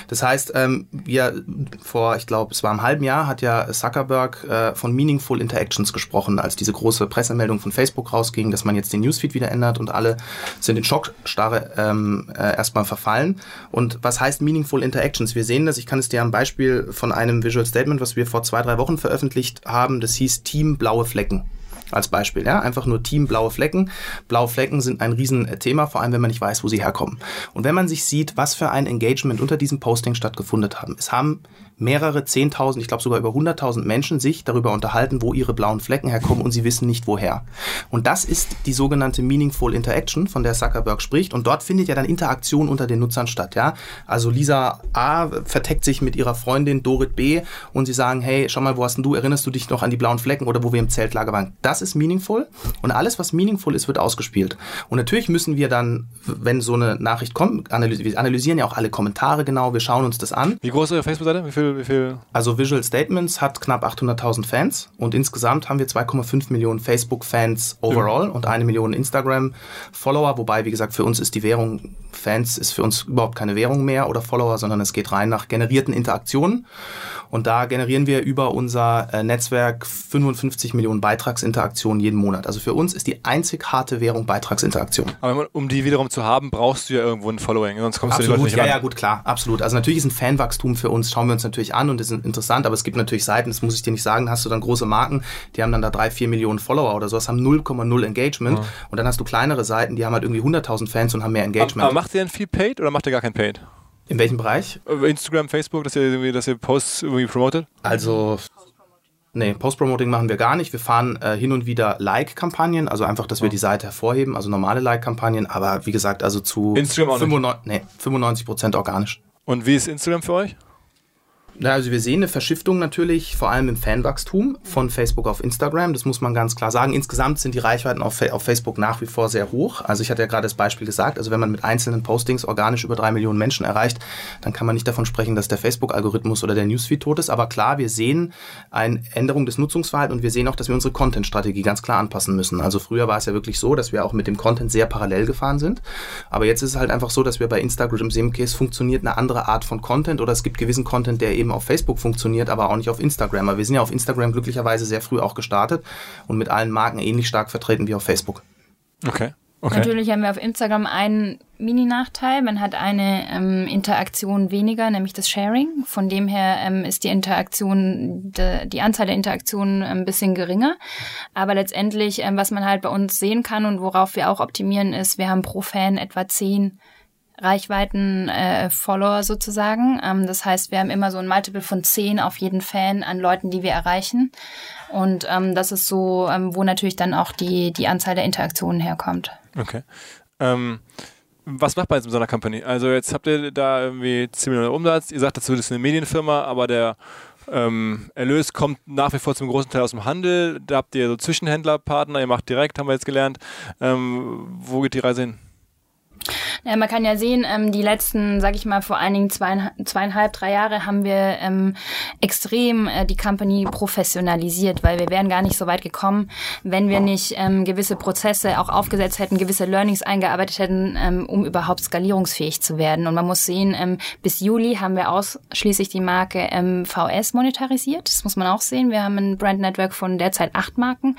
Das heißt, ähm, wir vor, ich glaube, es war im halben Jahr, hat ja Zuckerberg äh, von Meaningful Interactions gesprochen, als diese große Pressemeldung von Facebook rausging, dass man jetzt den Newsfeed wieder ändert und alle sind in Schockstarre ähm, äh, erstmal verfallen. Und was heißt Meaningful Interactions? Wir sehen das, ich kann es dir am Beispiel von einem Visual Statement, was wir vor zwei, drei Wochen veröffentlicht haben, das hieß Team Blaue Flecken als Beispiel. Ja? Einfach nur Team blaue Flecken. Blaue Flecken sind ein Riesenthema, vor allem wenn man nicht weiß, wo sie herkommen. Und wenn man sich sieht, was für ein Engagement unter diesem Posting stattgefunden haben. Es haben mehrere Zehntausend, ich glaube sogar über hunderttausend Menschen sich darüber unterhalten, wo ihre blauen Flecken herkommen und sie wissen nicht woher. Und das ist die sogenannte Meaningful Interaction, von der Zuckerberg spricht. Und dort findet ja dann Interaktion unter den Nutzern statt. Ja? Also Lisa A verteckt sich mit ihrer Freundin Dorit B und sie sagen, hey, schau mal, wo hast denn du, erinnerst du dich noch an die blauen Flecken oder wo wir im Zeltlager waren? Das ist meaningful und alles, was meaningful ist, wird ausgespielt. Und natürlich müssen wir dann, wenn so eine Nachricht kommt, analysieren, wir analysieren ja auch alle Kommentare genau, wir schauen uns das an. Wie groß ist Ihre Facebook-Seite? Wie viel viel, wie viel? Also Visual Statements hat knapp 800.000 Fans und insgesamt haben wir 2,5 Millionen Facebook-Fans overall ja. und eine Million Instagram-Follower, wobei, wie gesagt, für uns ist die Währung Fans ist für uns überhaupt keine Währung mehr oder Follower, sondern es geht rein nach generierten Interaktionen. Und da generieren wir über unser äh, Netzwerk 55 Millionen Beitragsinteraktionen jeden Monat. Also für uns ist die einzig harte Währung Beitragsinteraktion. Aber um die wiederum zu haben, brauchst du ja irgendwo ein Following, sonst kommst absolut, du die Leute nicht ja, ran. Ja, gut, klar, absolut. Also natürlich ist ein Fanwachstum für uns, schauen wir uns natürlich an und ist interessant, aber es gibt natürlich Seiten, das muss ich dir nicht sagen, hast du dann große Marken, die haben dann da drei, vier Millionen Follower oder sowas, haben 0,0 Engagement. Ja. Und dann hast du kleinere Seiten, die haben halt irgendwie 100.000 Fans und haben mehr Engagement. Aber, aber macht ihr denn viel Paid oder macht ihr gar kein Paid? In welchem Bereich? Instagram, Facebook, dass ihr, irgendwie, dass ihr Posts irgendwie promotet? Also Nee, Post-Promoting machen wir gar nicht. Wir fahren äh, hin und wieder Like-Kampagnen, also einfach, dass wir die Seite hervorheben, also normale Like-Kampagnen, aber wie gesagt, also zu Instagram auch 95, nee, 95 Prozent organisch. Und wie ist Instagram für euch? Ja, also wir sehen eine Verschiftung natürlich, vor allem im Fanwachstum von Facebook auf Instagram. Das muss man ganz klar sagen. Insgesamt sind die Reichweiten auf, auf Facebook nach wie vor sehr hoch. Also ich hatte ja gerade das Beispiel gesagt, also wenn man mit einzelnen Postings organisch über drei Millionen Menschen erreicht, dann kann man nicht davon sprechen, dass der Facebook-Algorithmus oder der Newsfeed tot ist. Aber klar, wir sehen eine Änderung des Nutzungsverhaltens und wir sehen auch, dass wir unsere Content-Strategie ganz klar anpassen müssen. Also früher war es ja wirklich so, dass wir auch mit dem Content sehr parallel gefahren sind. Aber jetzt ist es halt einfach so, dass wir bei Instagram sehen, okay, es funktioniert eine andere Art von Content oder es gibt gewissen Content, der eben eben auf Facebook funktioniert, aber auch nicht auf Instagram. Aber wir sind ja auf Instagram glücklicherweise sehr früh auch gestartet und mit allen Marken ähnlich stark vertreten wie auf Facebook. Okay. Okay. Natürlich haben wir auf Instagram einen Mini-Nachteil. Man hat eine ähm, Interaktion weniger, nämlich das Sharing. Von dem her ähm, ist die Interaktion, de, die Anzahl der Interaktionen ein bisschen geringer. Aber letztendlich, ähm, was man halt bei uns sehen kann und worauf wir auch optimieren, ist, wir haben pro Fan etwa zehn Reichweiten-Follower äh, sozusagen. Ähm, das heißt, wir haben immer so ein Multiple von 10 auf jeden Fan an Leuten, die wir erreichen. Und ähm, das ist so, ähm, wo natürlich dann auch die, die Anzahl der Interaktionen herkommt. Okay. Ähm, was macht man jetzt mit so einer Company? Also jetzt habt ihr da irgendwie 10 Millionen Umsatz, ihr sagt dazu, das ist eine Medienfirma, aber der ähm, Erlös kommt nach wie vor zum großen Teil aus dem Handel. Da habt ihr so Zwischenhändlerpartner, ihr macht direkt, haben wir jetzt gelernt. Ähm, wo geht die Reise hin? Ja, man kann ja sehen, ähm, die letzten, sag ich mal, vor Dingen zweieinhalb, zweieinhalb drei Jahre haben wir ähm, extrem äh, die Company professionalisiert, weil wir wären gar nicht so weit gekommen, wenn wir nicht ähm, gewisse Prozesse auch aufgesetzt hätten, gewisse Learnings eingearbeitet hätten, ähm, um überhaupt skalierungsfähig zu werden. Und man muss sehen, ähm, bis Juli haben wir ausschließlich die Marke ähm, VS monetarisiert. Das muss man auch sehen. Wir haben ein Brand Network von derzeit acht Marken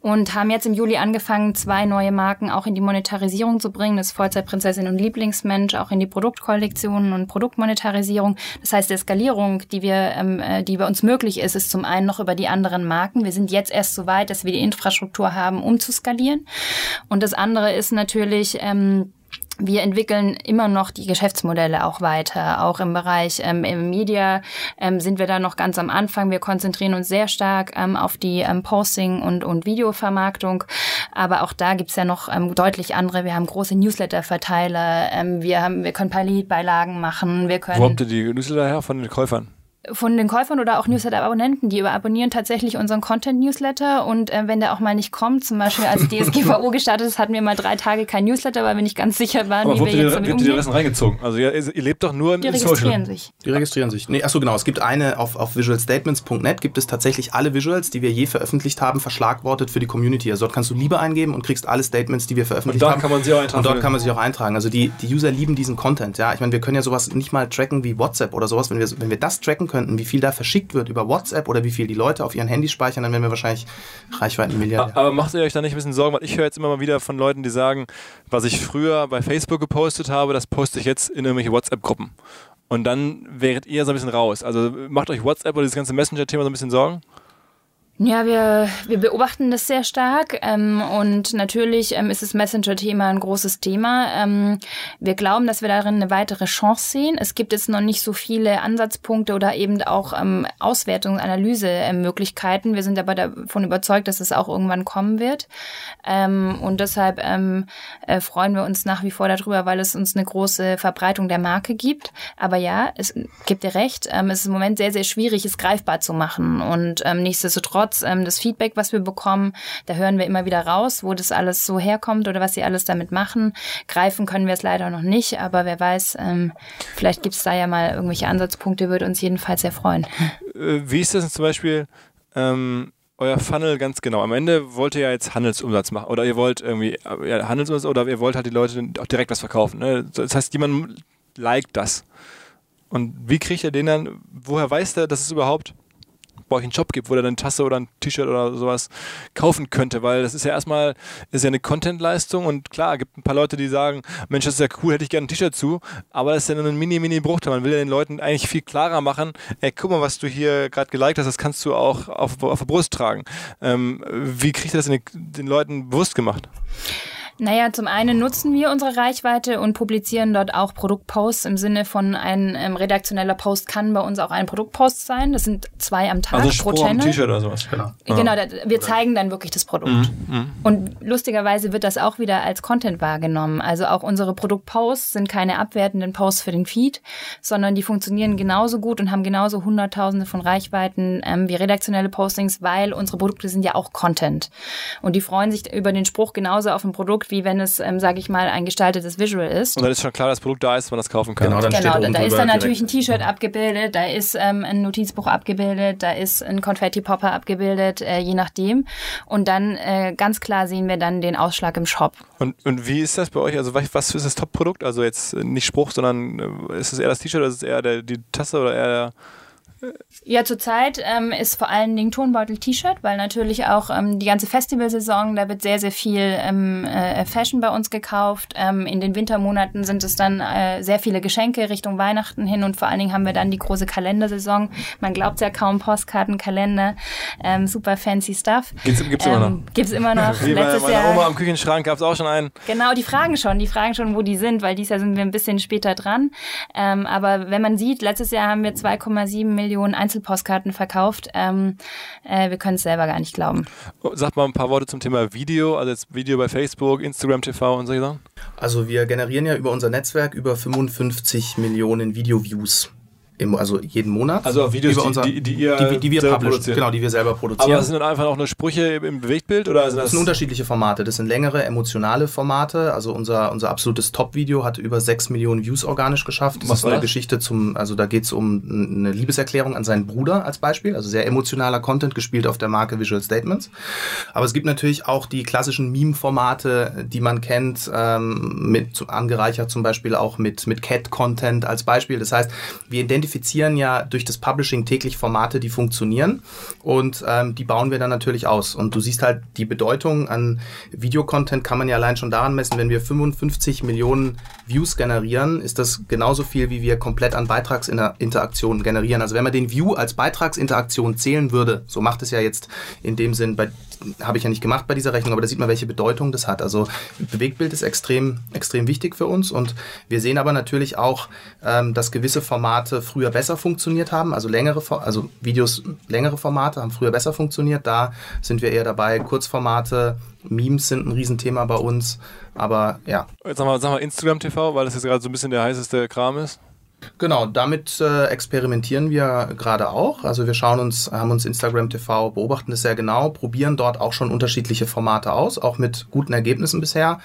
und haben jetzt im Juli angefangen, zwei neue Marken auch in die Monetarisierung zu bringen. Das Vollzeitprinzessin und Lieblingsmensch, auch in die Produktkollektionen und Produktmonetarisierung. Das heißt, der Skalierung, die wir, ähm, äh, die bei uns möglich ist, ist zum einen noch über die anderen Marken. Wir sind jetzt erst so weit, dass wir die Infrastruktur haben, um zu skalieren. Und das andere ist natürlich, ähm, wir entwickeln immer noch die Geschäftsmodelle auch weiter. Auch im Bereich ähm, im Media ähm, sind wir da noch ganz am Anfang. Wir konzentrieren uns sehr stark ähm, auf die ähm, Posting- und, und Videovermarktung. Aber auch da gibt's ja noch ähm, deutlich andere. Wir haben große Newsletter-Verteiler. Ähm, wir, haben, wir können Paletbeilagen machen. Wir können Wo habt ihr die Newsletter her? Von den Käufern? Von den Käufern oder auch Newsletter-Abonnenten, die abonnieren tatsächlich unseren Content-Newsletter und äh, wenn der auch mal nicht kommt, zum Beispiel als DSGVO gestartet ist, hatten wir mal drei Tage kein Newsletter, weil wir nicht ganz sicher waren, Aber wie wir jetzt die, damit ihr die umgehen. Adressen reingezogen? Also ihr, ihr lebt doch nur im Die registrieren Social. sich. Die registrieren sich. Nee, achso, genau. Es gibt eine auf, auf visualstatements.net gibt es tatsächlich alle Visuals, die wir je veröffentlicht haben, verschlagwortet für die Community. Also dort kannst du Liebe eingeben und kriegst alle Statements, die wir veröffentlicht Und dort haben. kann man sie auch eintragen. Und dort kann man sich auch eintragen. Also die, die User lieben diesen Content. Ja, ich meine, wir können ja sowas nicht mal tracken wie WhatsApp oder sowas. Wenn wir, wenn wir das tracken könnten, wie viel da verschickt wird über WhatsApp oder wie viel die Leute auf ihren Handys speichern, dann wären wir wahrscheinlich Reichweitenmilliardär. Aber macht ihr euch da nicht ein bisschen Sorgen? Weil ich höre jetzt immer mal wieder von Leuten, die sagen, was ich früher bei Facebook gepostet habe, das poste ich jetzt in irgendwelche WhatsApp-Gruppen. Und dann wäret ihr so ein bisschen raus. Also macht euch WhatsApp oder dieses ganze Messenger-Thema so ein bisschen Sorgen? Ja, wir, wir beobachten das sehr stark ähm, und natürlich ähm, ist das Messenger-Thema ein großes Thema. Ähm, wir glauben, dass wir darin eine weitere Chance sehen. Es gibt jetzt noch nicht so viele Ansatzpunkte oder eben auch ähm, Auswertungs-, Analysemöglichkeiten. Wir sind aber davon überzeugt, dass es auch irgendwann kommen wird. Ähm, und deshalb ähm, äh, freuen wir uns nach wie vor darüber, weil es uns eine große Verbreitung der Marke gibt. Aber ja, es gibt dir recht, ähm, es ist im Moment sehr, sehr schwierig, es greifbar zu machen. Und ähm, nichtsdestotrotz ähm, das Feedback, was wir bekommen, da hören wir immer wieder raus, wo das alles so herkommt oder was sie alles damit machen. Greifen können wir es leider noch nicht, aber wer weiß, ähm, vielleicht gibt es da ja mal irgendwelche Ansatzpunkte, würde uns jedenfalls sehr freuen. Äh, Wie ist das denn zum Beispiel ähm, euer Funnel ganz genau? Am Ende wollt ihr ja jetzt Handelsumsatz machen oder ihr wollt irgendwie äh, ja, Handelsumsatz oder ihr wollt halt die Leute auch direkt was verkaufen. Ne? Das heißt, jemand liked das. Und wie kriegt er den dann, woher weiß der, dass es überhaupt bei euch einen Shop gibt, wo er dann eine Tasse oder ein T-Shirt oder sowas kaufen könnte, weil das ist ja erstmal, ist ja eine Content-Leistung und klar, gibt ein paar Leute, die sagen, Mensch, das ist ja cool, hätte ich gerne ein T-Shirt zu, aber das ist ja nur ein mini, mini Bruchteil. Man will ja den Leuten eigentlich viel klarer machen, ey, guck mal, was du hier gerade geliked hast, das kannst du auch auf, auf der Brust tragen. Ähm, wie kriegt ihr das den, den Leuten bewusst gemacht? Naja, zum einen nutzen wir unsere Reichweite und publizieren dort auch Produktposts im Sinne von ein ähm, redaktioneller Post kann bei uns auch ein Produktpost sein. Das sind zwei am Tag Also pro Spruch am Channel. T-Shirt oder sowas. Genau. Genau, da, wir zeigen dann wirklich das Produkt. Mhm, Und lustigerweise wird das auch wieder als Content wahrgenommen. Also auch unsere Produktposts sind keine abwertenden Posts für den Feed, sondern die funktionieren genauso gut und haben genauso Hunderttausende von Reichweiten ähm, wie redaktionelle Postings, weil unsere Produkte sind ja auch Content. Und die freuen sich über den Spruch genauso auf ein Produkt, wie wenn es, ähm, sage ich mal, ein gestaltetes Visual ist. Und dann ist schon klar, dass das Produkt da ist, man das kaufen kann. Genau, dann steht Genau, da, da ist dann natürlich ein T-Shirt abgebildet, da ist ähm, ein Notizbuch abgebildet, da ist ein Konfetti-Popper abgebildet, äh, je nachdem. Und dann äh, ganz klar sehen wir dann den Ausschlag im Shop. Und, und wie ist das bei euch? Also was, was ist das Top-Produkt? Also jetzt nicht Spruch, sondern äh, ist es eher das T-Shirt oder ist es eher der, die Tasse oder eher der... Ja, zurzeit ähm, ist vor allen Dingen Tonbeutel-T-Shirt, weil natürlich auch ähm, die ganze Festivalsaison, da wird sehr, sehr viel ähm, äh, Fashion bei uns gekauft. Ähm, in den Wintermonaten sind es dann äh, sehr viele Geschenke Richtung Weihnachten hin und vor allen Dingen haben wir dann die große Kalendersaison. Man glaubt ja kaum Postkarten, Kalender, ähm, super fancy stuff. Gibt's, gibt's immer noch. Ähm, gibt's immer noch. Wie bei Letztes meiner Jahr. Oma am Küchenschrank gab es auch schon einen. Genau, die fragen schon, die fragen schon, wo die sind, weil dieses Jahr sind wir ein bisschen später dran. Aber wenn man sieht, letztes Jahr haben wir 2,7 Millionen Einzelpostkarten verkauft. Ähm, äh, wir können es selber gar nicht glauben. Sag mal ein paar Worte zum Thema Video, also jetzt Video bei Facebook, Instagram TV und solche Sachen. Also wir generieren ja über unser Netzwerk über 55 Millionen Video-Views. Im, also jeden Monat. Also Videos, über die- unser, die- die ihr die, die wir selber publishen. produziert. Genau, die wir selber produzieren. Aber sind dann einfach auch nur Sprüche im Bewegtbild oder sind das, Das sind unterschiedliche Formate. Das sind längere, emotionale Formate. Also unser, unser absolutes Top-Video hat über 6 Millionen Views organisch geschafft. Das Was ist eine das? Geschichte zum, also da geht es um eine Liebeserklärung an seinen Bruder als Beispiel. Also sehr emotionaler Content gespielt auf der Marke Visual Statements. Aber es gibt natürlich auch die klassischen Meme-Formate, die man kennt, ähm, mit angereichert zum Beispiel auch mit, mit Cat-Content als Beispiel. Das heißt, wir identifizieren ja durch das Publishing täglich Formate, die funktionieren und ähm, die bauen wir dann natürlich aus. Und du siehst halt die Bedeutung an Videocontent kann man ja allein schon daran messen, wenn wir 55 Millionen Views generieren, ist das genauso viel, wie wir komplett an Beitragsinteraktionen generieren. Also wenn man den View als Beitragsinteraktion zählen würde, so macht es ja jetzt in dem Sinn, habe ich ja nicht gemacht bei dieser Rechnung, aber da sieht man, welche Bedeutung das hat. Also Bewegtbild ist extrem, extrem wichtig für uns und wir sehen aber natürlich auch, ähm, dass gewisse Formate früher besser funktioniert haben, also längere, also Videos, längere Formate haben früher besser funktioniert. Da sind wir eher dabei. Kurzformate, Memes sind ein Riesenthema bei uns, aber ja, jetzt sag mal, sag mal Instagram TV, weil das jetzt gerade so ein bisschen der heißeste Kram ist. Genau, damit äh, experimentieren wir gerade auch. Also wir schauen uns, haben uns Instagram TV, beobachten das sehr genau, probieren dort auch schon unterschiedliche Formate aus, auch mit guten Ergebnissen bisher.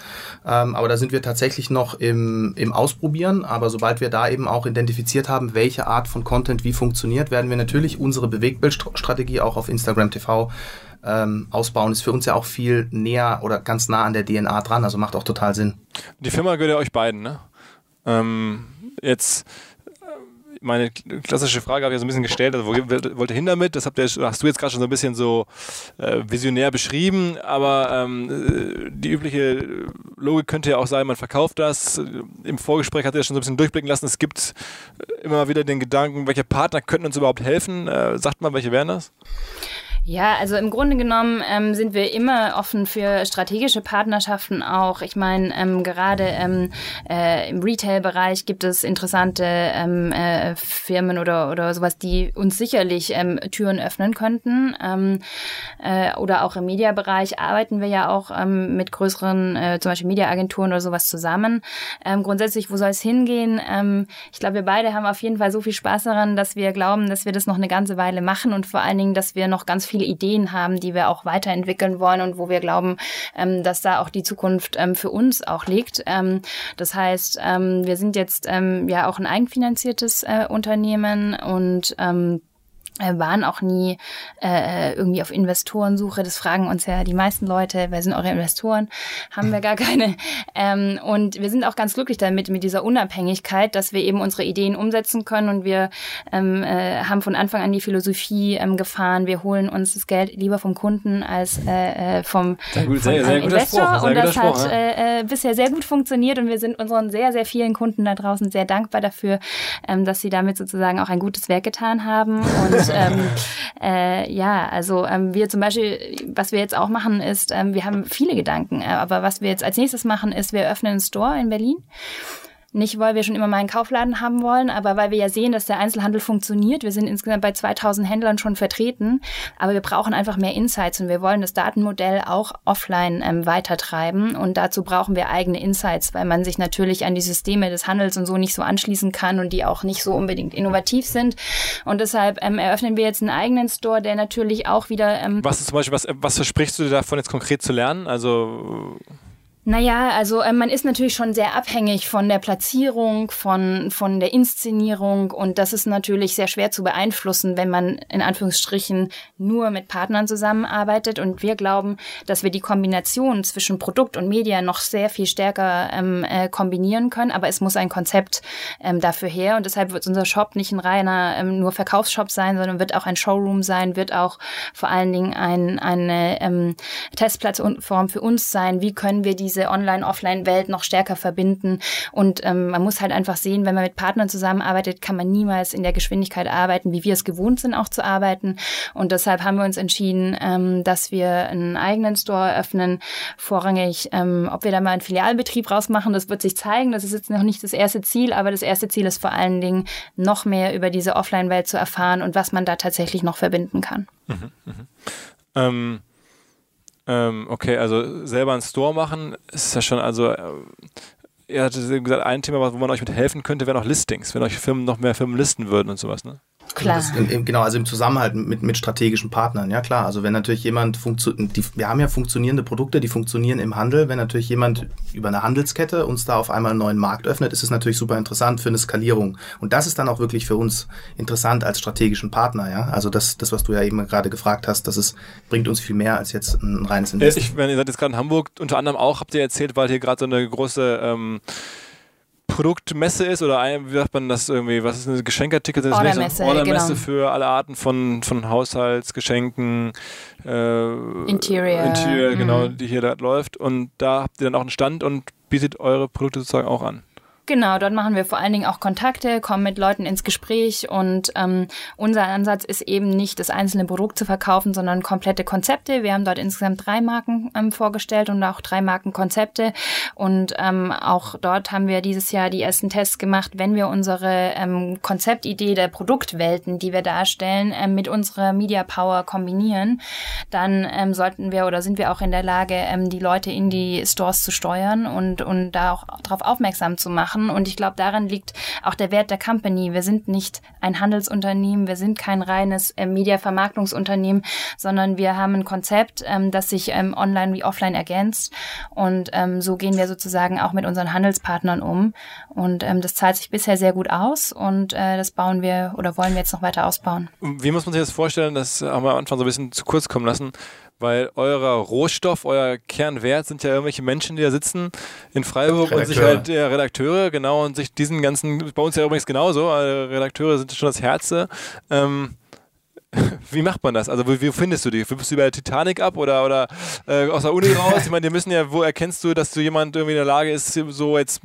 Ähm, aber da sind wir tatsächlich noch im, im Ausprobieren. Aber sobald wir da eben auch identifiziert haben, welche Art von Content wie funktioniert, werden wir natürlich unsere Bewegtbildstrategie auch auf Instagram TV ähm, ausbauen. Ist für uns ja auch viel näher oder ganz nah an der DNA dran, also macht auch total Sinn. Die Firma gehört ja euch beiden, ne? Ähm, jetzt meine klassische Frage habe ich ja so ein bisschen gestellt, also wo wollt ihr hin damit? Das habt ihr, hast du jetzt gerade schon so ein bisschen so äh, visionär beschrieben, aber ähm, äh, die übliche Logik könnte ja auch sein, man verkauft das. Im Vorgespräch hat ihr schon so ein bisschen durchblicken lassen, es gibt immer mal wieder den Gedanken, welche Partner könnten uns überhaupt helfen? Äh, sagt mal, welche wären das? Ja, also im Grunde genommen ähm, sind wir immer offen für strategische Partnerschaften auch. Ich meine, ähm, gerade ähm, äh, im Retail-Bereich gibt es interessante ähm, äh, Firmen oder, oder sowas, die uns sicherlich ähm, Türen öffnen könnten. Ähm, äh, oder auch im Media-Bereich arbeiten wir ja auch ähm, mit größeren, äh, zum Beispiel Media-Agenturen oder sowas zusammen. Ähm, grundsätzlich, wo soll es hingehen? Ähm, ich glaube, wir beide haben auf jeden Fall so viel Spaß daran, dass wir glauben, dass wir das noch eine ganze Weile machen und vor allen Dingen, dass wir noch ganz viele Ideen haben, die wir auch weiterentwickeln wollen und wo wir glauben, ähm, dass da auch die Zukunft ähm, für uns auch liegt. Ähm, das heißt, ähm, wir sind jetzt ähm, ja auch ein eigenfinanziertes äh, Unternehmen und ähm, äh, waren auch nie äh, irgendwie auf Investorensuche. Das fragen uns ja die meisten Leute, wer sind eure Investoren? Haben wir gar keine. Ähm, und wir sind auch ganz glücklich damit, mit dieser Unabhängigkeit, dass wir eben unsere Ideen umsetzen können und wir ähm, äh, haben von Anfang an die Philosophie ähm, gefahren, wir holen uns das Geld lieber vom Kunden als äh, äh, vom, Sehr gut, vom sehr- sehr Investor. Spruch, sehr und das Spruch, hat ja. äh, äh, bisher sehr gut funktioniert und wir sind unseren sehr, sehr vielen Kunden da draußen sehr dankbar dafür, ähm, dass sie damit sozusagen auch ein gutes Werk getan haben. Und ähm, äh, ja, also ähm, wir zum Beispiel, was wir jetzt auch machen, ist, ähm, wir haben viele Gedanken, äh, aber was wir jetzt als nächstes machen, ist, wir öffnen einen Store in Berlin nicht, weil wir schon immer mal einen Kaufladen haben wollen, aber weil wir ja sehen, dass der Einzelhandel funktioniert. Wir sind insgesamt bei 2000 Händlern schon vertreten, aber wir brauchen einfach mehr Insights und wir wollen das Datenmodell auch offline ähm, weitertreiben und dazu brauchen wir eigene Insights, weil man sich natürlich an die Systeme des Handels und so nicht so anschließen kann und die auch nicht so unbedingt innovativ sind. Und deshalb ähm, eröffnen wir jetzt einen eigenen Store, der natürlich auch wieder. Ähm was ist zum Beispiel, was, was versprichst du dir davon jetzt konkret zu lernen? Also naja, also äh, man ist natürlich schon sehr abhängig von der Platzierung, von, von der Inszenierung und das ist natürlich sehr schwer zu beeinflussen, wenn man in Anführungsstrichen nur mit Partnern zusammenarbeitet. Und wir glauben, dass wir die Kombination zwischen Produkt und Media noch sehr viel stärker ähm, äh, kombinieren können, aber es muss ein Konzept ähm, dafür her. Und deshalb wird unser Shop nicht ein reiner ähm, nur Verkaufsshop sein, sondern wird auch ein Showroom sein, wird auch vor allen Dingen ein, eine ähm, Testplattform für uns sein. Wie können wir diese diese Online-Offline-Welt noch stärker verbinden. Und ähm, man muss halt einfach sehen, wenn man mit Partnern zusammenarbeitet, kann man niemals in der Geschwindigkeit arbeiten, wie wir es gewohnt sind, auch zu arbeiten. Und deshalb haben wir uns entschieden, ähm, dass wir einen eigenen Store öffnen. Vorrangig, ähm, ob wir da mal einen Filialbetrieb rausmachen, das wird sich zeigen. Das ist jetzt noch nicht das erste Ziel, aber das erste Ziel ist vor allen Dingen, noch mehr über diese Offline-Welt zu erfahren und was man da tatsächlich noch verbinden kann. Mhm, mh. ähm ähm, okay, also selber einen Store machen ist ja schon, also äh, ihr hattet gesagt, ein Thema, wo man euch mit helfen könnte, wären auch Listings, wenn euch Firmen noch mehr Firmen listen würden und sowas, ne? Klar. Im, genau, also im Zusammenhalt mit, mit strategischen Partnern, ja klar. Also wenn natürlich jemand funktioniert, wir haben ja funktionierende Produkte, die funktionieren im Handel. Wenn natürlich jemand über eine Handelskette uns da auf einmal einen neuen Markt öffnet, ist es natürlich super interessant für eine Skalierung. Und das ist dann auch wirklich für uns interessant als strategischen Partner, ja. Also das, das was du ja eben gerade gefragt hast, das ist, bringt uns viel mehr als jetzt ein reines Investment. Ich, wenn ihr seid jetzt gerade in Hamburg, unter anderem auch, habt ihr erzählt, weil hier gerade so eine große ähm, Produktmesse ist oder ein, wie sagt man das irgendwie, was ist eine Geschenkartikel? Ordermesse, Ordermesse genau. für alle Arten von, von Haushaltsgeschenken, äh, Interior, Interior genau, mhm. die hier da läuft. Und da habt ihr dann auch einen Stand und bietet eure Produkte sozusagen auch an. Genau, dort machen wir vor allen Dingen auch Kontakte, kommen mit Leuten ins Gespräch und ähm, unser Ansatz ist eben nicht, das einzelne Produkt zu verkaufen, sondern komplette Konzepte. Wir haben dort insgesamt drei Marken ähm, vorgestellt und auch drei Markenkonzepte und ähm, auch dort haben wir dieses Jahr die ersten Tests gemacht, wenn wir unsere ähm, Konzeptidee der Produktwelten, die wir darstellen, ähm, mit unserer Media Power kombinieren, dann ähm, sollten wir oder sind wir auch in der Lage, ähm, die Leute in die Stores zu steuern und, und da auch darauf aufmerksam zu machen machen. Und ich glaube, daran liegt auch der Wert der Company. Wir sind nicht ein Handelsunternehmen, wir sind kein reines äh, Media-Vermarktungsunternehmen, sondern wir haben ein Konzept, ähm, das sich ähm, online wie offline ergänzt. Und ähm, so gehen wir sozusagen auch mit unseren Handelspartnern um. Und ähm, das zahlt sich bisher sehr gut aus und äh, das bauen wir oder wollen wir jetzt noch weiter ausbauen. Wie muss man sich das vorstellen? Das haben wir am Anfang so ein bisschen zu kurz kommen lassen weil euer Rohstoff, euer Kernwert sind ja irgendwelche Menschen, die da sitzen in Freiburg Redakteure. und sich halt ja, Redakteure, genau, und sich diesen ganzen, bei uns ja übrigens genauso, Redakteure sind schon das Herz. Ähm, wie macht man das? Also, wie, wie findest du die? Bist du bei der Titanic ab oder, oder äh, aus der Uni raus? Ich meine, die müssen ja, wo erkennst du, dass du jemand irgendwie in der Lage ist, so jetzt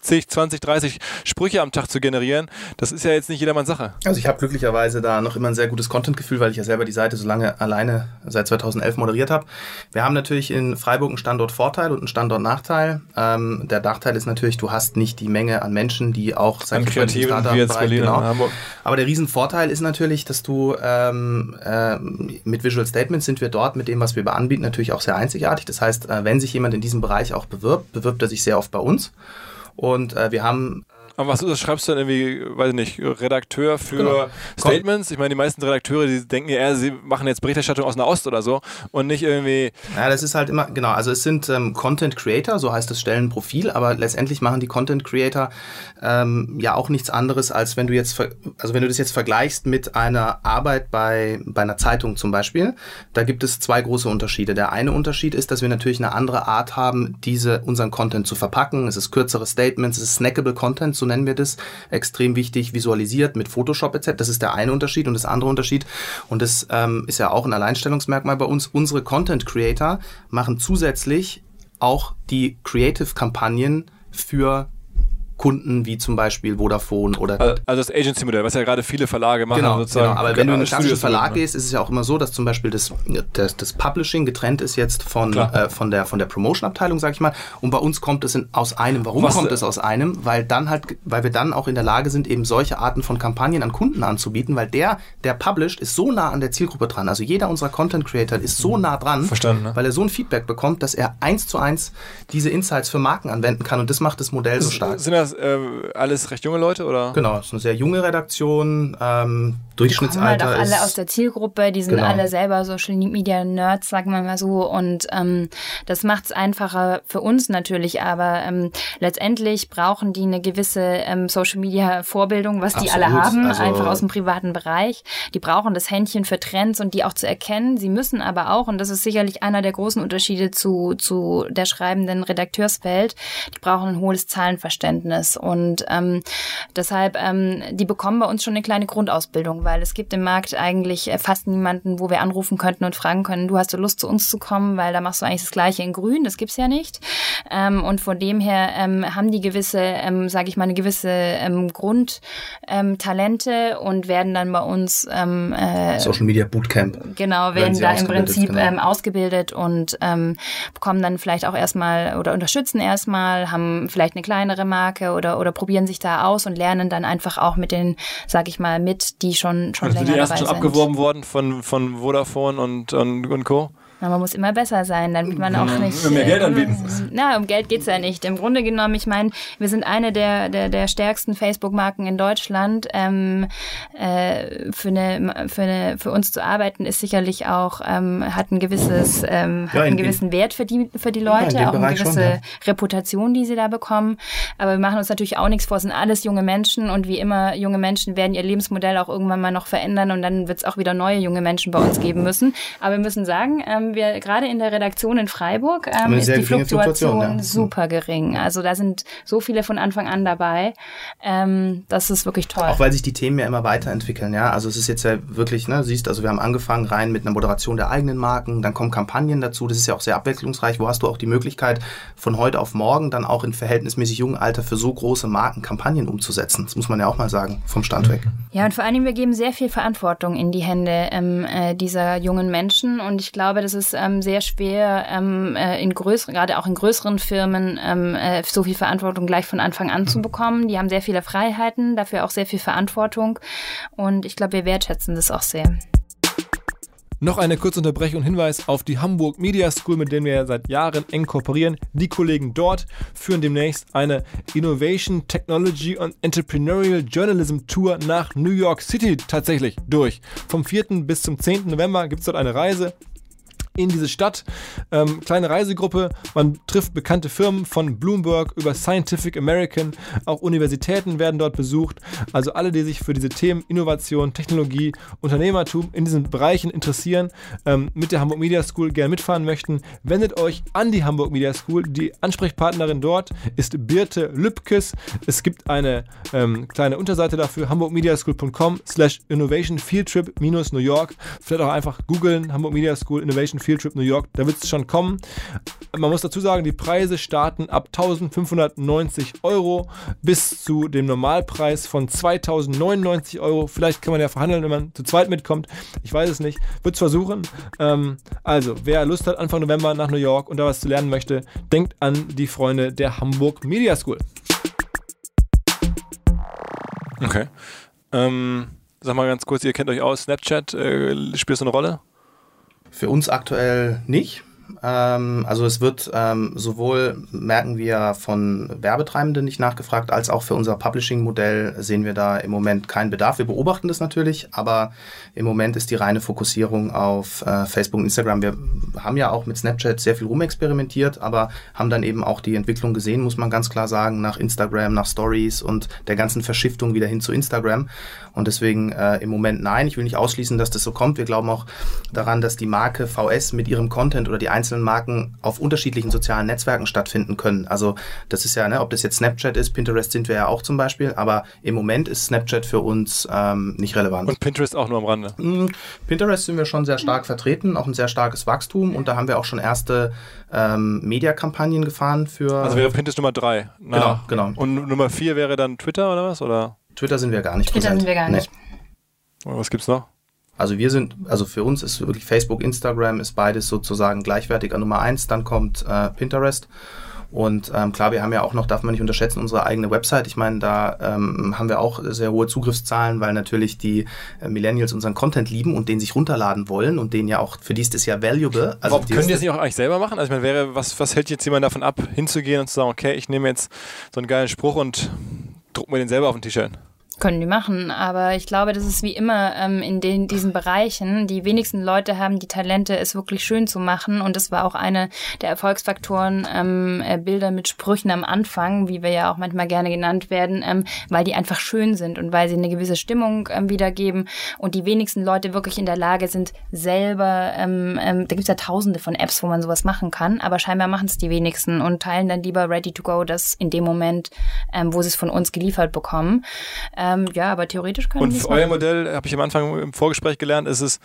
50, 20, 30 Sprüche am Tag zu generieren, das ist ja jetzt nicht jedermanns Sache. Also ich habe glücklicherweise da noch immer ein sehr gutes Content-Gefühl, weil ich ja selber die Seite so lange alleine seit 2011 moderiert habe. Wir haben natürlich in Freiburg einen Standortvorteil und einen Standortnachteil. Ähm, der Nachteil ist natürlich, du hast nicht die Menge an Menschen, die auch sein kreativen wie jetzt Berlin genau. Hamburg. Aber der Riesenvorteil ist natürlich, dass du ähm, äh, mit Visual Statements sind wir dort mit dem, was wir anbieten, natürlich auch sehr einzigartig. Das heißt, äh, wenn sich jemand in diesem Bereich auch bewirbt, bewirbt er sich sehr oft bei uns. Und äh, wir haben aber was schreibst du dann irgendwie, weiß ich nicht, Redakteur für genau. Statements? Ich meine, die meisten Redakteure, die denken ja eher, sie machen jetzt Berichterstattung aus Nahost oder so und nicht irgendwie. Ja, das ist halt immer, genau, also es sind ähm, Content Creator, so heißt das Stellenprofil, aber letztendlich machen die Content Creator ähm, ja auch nichts anderes, als wenn du jetzt, also wenn du das jetzt vergleichst mit einer Arbeit bei, bei einer Zeitung zum Beispiel, da gibt es zwei große Unterschiede. Der eine Unterschied ist, dass wir natürlich eine andere Art haben, diese, unseren Content zu verpacken. Es ist kürzere Statements, es ist snackable Content, so nennen wir das, extrem wichtig visualisiert mit Photoshop etc. Das ist der eine Unterschied und das andere Unterschied und das ähm, ist ja auch ein Alleinstellungsmerkmal bei uns. Unsere Content Creator machen zusätzlich auch die Creative-Kampagnen für Kunden wie zum Beispiel Vodafone oder. Also, also das Agency-Modell, was ja gerade viele Verlage machen. Genau, sozusagen. genau. aber wenn du in einen klassischen Verlag gehst, ist es ja auch immer so, dass zum Beispiel das, das, das Publishing getrennt ist jetzt von, äh, von der, von der Promotion-Abteilung, sag ich mal. Und bei uns kommt es in, aus einem. Warum was, kommt es aus einem? Weil dann halt, weil wir dann auch in der Lage sind, eben solche Arten von Kampagnen an Kunden anzubieten, weil der, der published, ist so nah an der Zielgruppe dran. Also jeder unserer Content Creator ist so nah dran, Verstanden, ne? weil er so ein Feedback bekommt, dass er eins zu eins diese Insights für Marken anwenden kann. Und das macht das Modell so stark. Sind das äh, alles recht junge Leute oder? Genau, es ist eine sehr junge Redaktion. Ähm, Durchschnittsalter die kommen halt auch alle aus der Zielgruppe, die sind genau. alle selber Social Media Nerds, sagen wir mal so. Und ähm, das macht es einfacher für uns natürlich, aber ähm, letztendlich brauchen die eine gewisse ähm, Social Media Vorbildung, was die alle haben, also einfach aus dem privaten Bereich. Die brauchen das Händchen für Trends und die auch zu erkennen. Sie müssen aber auch, und das ist sicherlich einer der großen Unterschiede zu, zu der schreibenden Redakteurswelt, die brauchen ein hohes Zahlenverständnis. Und ähm, deshalb, ähm, die bekommen bei uns schon eine kleine Grundausbildung weil es gibt im Markt eigentlich äh, fast niemanden, wo wir anrufen könnten und fragen können, du hast du Lust zu uns zu kommen, weil da machst du eigentlich das Gleiche in Grün, das gibt's ja nicht. Ähm, und von dem her ähm, haben die gewisse, ähm, sage ich mal, eine gewisse ähm, Grundtalente ähm, und werden dann bei uns ähm, äh, Social Media Bootcamp. Genau, werden, werden da im Prinzip genau. ähm, ausgebildet und bekommen dann vielleicht auch erstmal oder unterstützen erstmal, haben vielleicht eine kleinere Marke oder oder probieren sich da aus und lernen dann einfach auch mit den, sag ich mal, mit, die schon schon, schon also länger die ersten schon abgeworben worden von, von Vodafone und, und, und Co.? Na, man muss immer besser sein, damit man auch nicht. Mehr Geld anbieten. Äh, na, um Geld geht's ja nicht. Im Grunde genommen, ich meine, wir sind eine der, der, der stärksten Facebook-Marken in Deutschland. Ähm, äh, für, eine, für, eine, für uns zu arbeiten ist sicherlich auch, ähm, hat ein gewisses, ähm, hat ja, einen gewissen Wert für die, für die Leute, ja, auch eine gewisse schon, ja. Reputation, die sie da bekommen. Aber wir machen uns natürlich auch nichts vor, es sind alles junge Menschen und wie immer, junge Menschen werden ihr Lebensmodell auch irgendwann mal noch verändern und dann wird es auch wieder neue junge Menschen bei uns geben müssen. Aber wir müssen sagen, ähm, wir gerade in der Redaktion in Freiburg ähm, ist die Fluktuation ja. super gering. Also da sind so viele von Anfang an dabei. Ähm, das ist wirklich toll. Auch weil sich die Themen ja immer weiterentwickeln. Ja, also es ist jetzt ja wirklich, ne, siehst, also wir haben angefangen rein mit einer Moderation der eigenen Marken, dann kommen Kampagnen dazu. Das ist ja auch sehr abwechslungsreich. Wo hast du auch die Möglichkeit von heute auf morgen dann auch in verhältnismäßig jungen Alter für so große Marken Kampagnen umzusetzen? Das muss man ja auch mal sagen vom Stand weg. Ja, und vor allen Dingen wir geben sehr viel Verantwortung in die Hände ähm, äh, dieser jungen Menschen und ich glaube, das ist ähm, sehr schwer, ähm, äh, in größeren, gerade auch in größeren Firmen, ähm, äh, so viel Verantwortung gleich von Anfang an zu bekommen. Die haben sehr viele Freiheiten, dafür auch sehr viel Verantwortung. Und ich glaube, wir wertschätzen das auch sehr. Noch eine kurze Unterbrechung und Hinweis auf die Hamburg Media School, mit denen wir seit Jahren eng kooperieren. Die Kollegen dort führen demnächst eine Innovation, Technology und Entrepreneurial Journalism Tour nach New York City tatsächlich durch. Vom 4. bis zum 10. November gibt es dort eine Reise in diese Stadt. Ähm, kleine Reisegruppe, man trifft bekannte Firmen von Bloomberg über Scientific American, auch Universitäten werden dort besucht. Also alle, die sich für diese Themen Innovation, Technologie, Unternehmertum in diesen Bereichen interessieren, ähm, mit der Hamburg Media School gerne mitfahren möchten, wendet euch an die Hamburg Media School. Die Ansprechpartnerin dort ist Birte Lübkes. Es gibt eine ähm, kleine Unterseite dafür, hamburgmediaschool.com slash innovation fieldtrip minus New York. Vielleicht auch einfach googeln, Hamburg Media School Innovation Fieldtrip New York, da wird es schon kommen. Man muss dazu sagen, die Preise starten ab 1590 Euro bis zu dem Normalpreis von 2099 Euro. Vielleicht kann man ja verhandeln, wenn man zu zweit mitkommt. Ich weiß es nicht. Wird es versuchen. Ähm, also, wer Lust hat, Anfang November nach New York und da was zu lernen möchte, denkt an die Freunde der Hamburg Media School. Okay. Ähm, sag mal ganz kurz, ihr kennt euch aus, Snapchat, äh, spielt es eine Rolle? Für uns aktuell nicht. Ähm, also es wird ähm, sowohl, merken wir, von Werbetreibenden nicht nachgefragt, als auch für unser Publishing-Modell sehen wir da im Moment keinen Bedarf. Wir beobachten das natürlich, aber im Moment ist die reine Fokussierung auf äh, Facebook und Instagram. Wir haben ja auch mit Snapchat sehr viel rumexperimentiert, aber haben dann eben auch die Entwicklung gesehen, muss man ganz klar sagen, nach Instagram, nach Stories und der ganzen Verschiftung wieder hin zu Instagram. Und deswegen äh, im Moment nein. Ich will nicht ausschließen, dass das so kommt. Wir glauben auch daran, dass die Marke VS mit ihrem Content oder die einzelnen Marken auf unterschiedlichen sozialen Netzwerken stattfinden können. Also das ist ja, ne, ob das jetzt Snapchat ist, Pinterest sind wir ja auch zum Beispiel, aber im Moment ist Snapchat für uns ähm, nicht relevant. Und Pinterest auch nur am Rande? Mm, Pinterest sind wir schon sehr stark vertreten, auch ein sehr starkes Wachstum und da haben wir auch schon erste ähm, Mediakampagnen gefahren für... Also wäre Pinterest Nummer drei. Genau, genau. Und Nummer vier wäre dann Twitter oder was? Oder? Twitter sind wir gar nicht Twitter präsent. sind wir gar nicht. Nee. Was gibt's noch? Also wir sind, also für uns ist wirklich Facebook, Instagram ist beides sozusagen gleichwertig an Nummer eins. Dann kommt äh, Pinterest. Und ähm, klar, wir haben ja auch noch, darf man nicht unterschätzen, unsere eigene Website. Ich meine, da ähm, haben wir auch sehr hohe Zugriffszahlen, weil natürlich die äh, Millennials unseren Content lieben und den sich runterladen wollen und den ja auch, für die ist das ja valuable. Also Warum können die das nicht auch eigentlich selber machen? Also ich meine, wäre, was, was hält jetzt jemand davon ab, hinzugehen und zu sagen, okay, ich nehme jetzt so einen geilen Spruch und druck mir den selber auf ein T-Shirt? Können die machen, aber ich glaube, das ist wie immer ähm, in den, diesen Bereichen. Die wenigsten Leute haben die Talente, es wirklich schön zu machen. Und das war auch eine der Erfolgsfaktoren, ähm, äh, Bilder mit Sprüchen am Anfang, wie wir ja auch manchmal gerne genannt werden, ähm, weil die einfach schön sind und weil sie eine gewisse Stimmung ähm, wiedergeben. Und die wenigsten Leute wirklich in der Lage sind, selber, ähm, ähm, da gibt es ja tausende von Apps, wo man sowas machen kann, aber scheinbar machen es die wenigsten und teilen dann lieber Ready to Go das in dem Moment, ähm, wo sie es von uns geliefert bekommen. Ähm, ja, aber theoretisch können Und für euer Modell, habe ich am Anfang im Vorgespräch gelernt, ist es,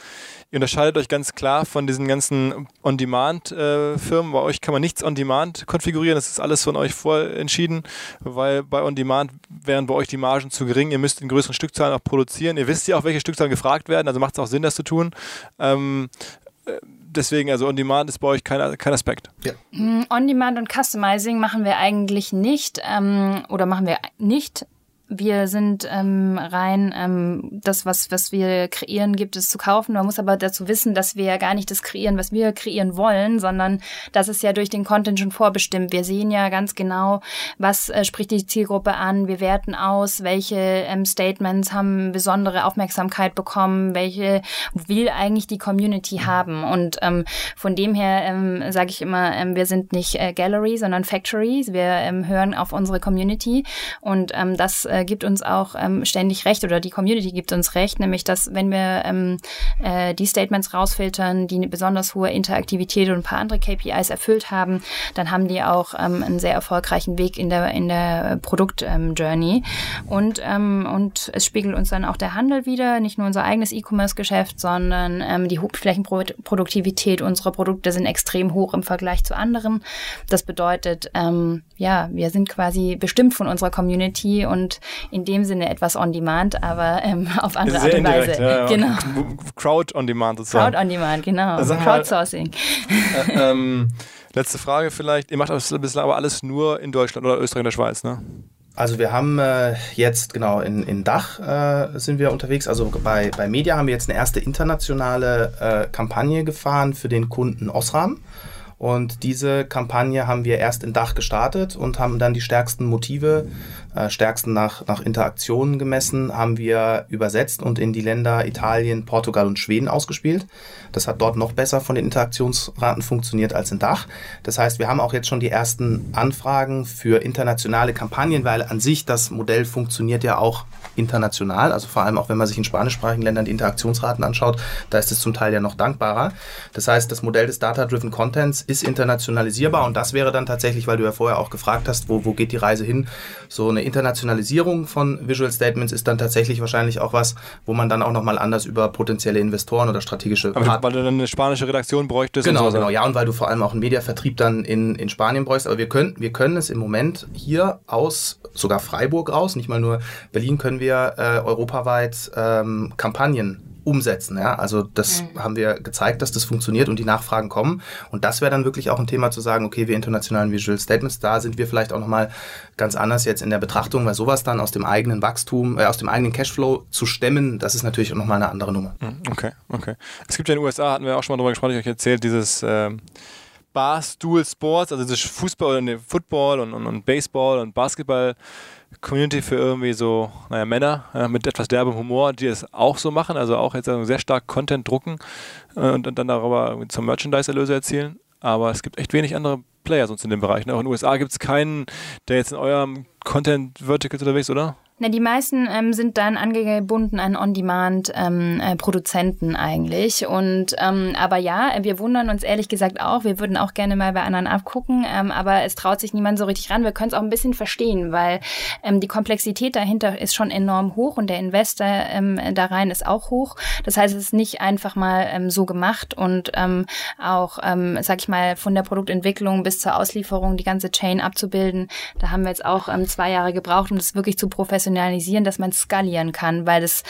ihr unterscheidet euch ganz klar von diesen ganzen On-Demand-Firmen. Bei euch kann man nichts On-Demand konfigurieren, das ist alles von euch vorentschieden, weil bei On-Demand wären bei euch die Margen zu gering. Ihr müsst in größeren Stückzahlen auch produzieren. Ihr wisst ja auch, welche Stückzahlen gefragt werden, also macht es auch Sinn, das zu tun. Ähm, deswegen, also On-Demand ist bei euch kein, kein Aspekt. Ja. On-Demand und Customizing machen wir eigentlich nicht ähm, oder machen wir nicht wir sind ähm, rein, ähm, das, was, was wir kreieren, gibt es zu kaufen. Man muss aber dazu wissen, dass wir ja gar nicht das kreieren, was wir kreieren wollen, sondern das ist ja durch den Content schon vorbestimmt. Wir sehen ja ganz genau, was äh, spricht die Zielgruppe an. Wir werten aus, welche ähm, Statements haben besondere Aufmerksamkeit bekommen, welche will eigentlich die Community haben. Und ähm, von dem her ähm, sage ich immer, ähm, wir sind nicht äh, Gallery, sondern Factories. Wir ähm, hören auf unsere Community und ähm, das äh, gibt uns auch ähm, ständig recht oder die Community gibt uns recht, nämlich dass wenn wir ähm, äh, die Statements rausfiltern, die eine besonders hohe Interaktivität und ein paar andere KPIs erfüllt haben, dann haben die auch ähm, einen sehr erfolgreichen Weg in der in der Produkt-Journey und ähm, und es spiegelt uns dann auch der Handel wieder, nicht nur unser eigenes E-Commerce-Geschäft, sondern ähm, die Flächenproduktivität unserer Produkte sind extrem hoch im Vergleich zu anderen. Das bedeutet, ähm, ja, wir sind quasi bestimmt von unserer Community und in dem Sinne etwas on demand, aber ähm, auf andere Sehr Art und Weise. indirekt, ja, ja. Genau. Crowd on Demand sozusagen. Crowd on demand, genau. Mal- Crowdsourcing. Äh, ähm, letzte Frage vielleicht. Ihr macht das bislang aber alles nur in Deutschland oder Österreich und der Schweiz, ne? Also wir haben äh, jetzt, genau, in, in Dach äh, sind wir unterwegs. Also bei, bei Media haben wir jetzt eine erste internationale äh, Kampagne gefahren für den Kunden Osram. Und diese Kampagne haben wir erst in Dach gestartet und haben dann die stärksten Motive, äh, stärksten nach, nach Interaktionen gemessen, haben wir übersetzt und in die Länder Italien, Portugal und Schweden ausgespielt. Das hat dort noch besser von den Interaktionsraten funktioniert als in Dach. Das heißt, wir haben auch jetzt schon die ersten Anfragen für internationale Kampagnen, weil an sich das Modell funktioniert ja auch international. Also vor allem auch wenn man sich in spanischsprachigen Ländern die Interaktionsraten anschaut, da ist es zum Teil ja noch dankbarer. Das heißt, das Modell des Data-Driven Contents ist internationalisierbar und das wäre dann tatsächlich, weil du ja vorher auch gefragt hast, wo, wo geht die Reise hin? So eine Internationalisierung von Visual Statements ist dann tatsächlich wahrscheinlich auch was, wo man dann auch nochmal anders über potenzielle Investoren oder strategische Aber Partner weil du dann eine spanische Redaktion bräuchtest. Genau, so. genau, ja, und weil du vor allem auch einen Mediavertrieb dann in, in Spanien bräuchst. Aber wir können, wir können es im Moment hier aus, sogar Freiburg raus, nicht mal nur Berlin, können wir äh, europaweit ähm, Kampagnen umsetzen. Ja? Also das haben wir gezeigt, dass das funktioniert und die Nachfragen kommen. Und das wäre dann wirklich auch ein Thema zu sagen, okay, wir internationalen Visual Statements, da sind wir vielleicht auch nochmal ganz anders jetzt in der Betrachtung, weil sowas dann aus dem eigenen Wachstum, äh, aus dem eigenen Cashflow zu stemmen, das ist natürlich auch nochmal eine andere Nummer. Hm, Okay, okay. Es gibt ja in den USA, hatten wir auch schon mal drüber gesprochen, ich euch erzählt, dieses ähm, Barstool Sports, also das Fußball und Football und, und, und Baseball und Basketball Community für irgendwie so, naja, Männer äh, mit etwas derbem Humor, die es auch so machen, also auch jetzt also sehr stark Content drucken äh, und, und dann darüber zum Merchandise-Erlöse erzielen. Aber es gibt echt wenig andere Player sonst in dem Bereich. Ne? Auch in den USA gibt es keinen, der jetzt in eurem Content-Verticals unterwegs, oder? Na, die meisten ähm, sind dann angebunden an On-Demand-Produzenten ähm, äh, eigentlich. Und ähm, aber ja, wir wundern uns ehrlich gesagt auch. Wir würden auch gerne mal bei anderen abgucken, ähm, aber es traut sich niemand so richtig ran. Wir können es auch ein bisschen verstehen, weil ähm, die Komplexität dahinter ist schon enorm hoch und der Investor ähm, da rein ist auch hoch. Das heißt, es ist nicht einfach mal ähm, so gemacht und ähm, auch, ähm, sag ich mal, von der Produktentwicklung bis zur Auslieferung die ganze Chain abzubilden. Da haben wir jetzt auch ähm, zwei Jahre gebraucht, um das wirklich zu professionalisieren professionalisieren, dass man skalieren kann, weil das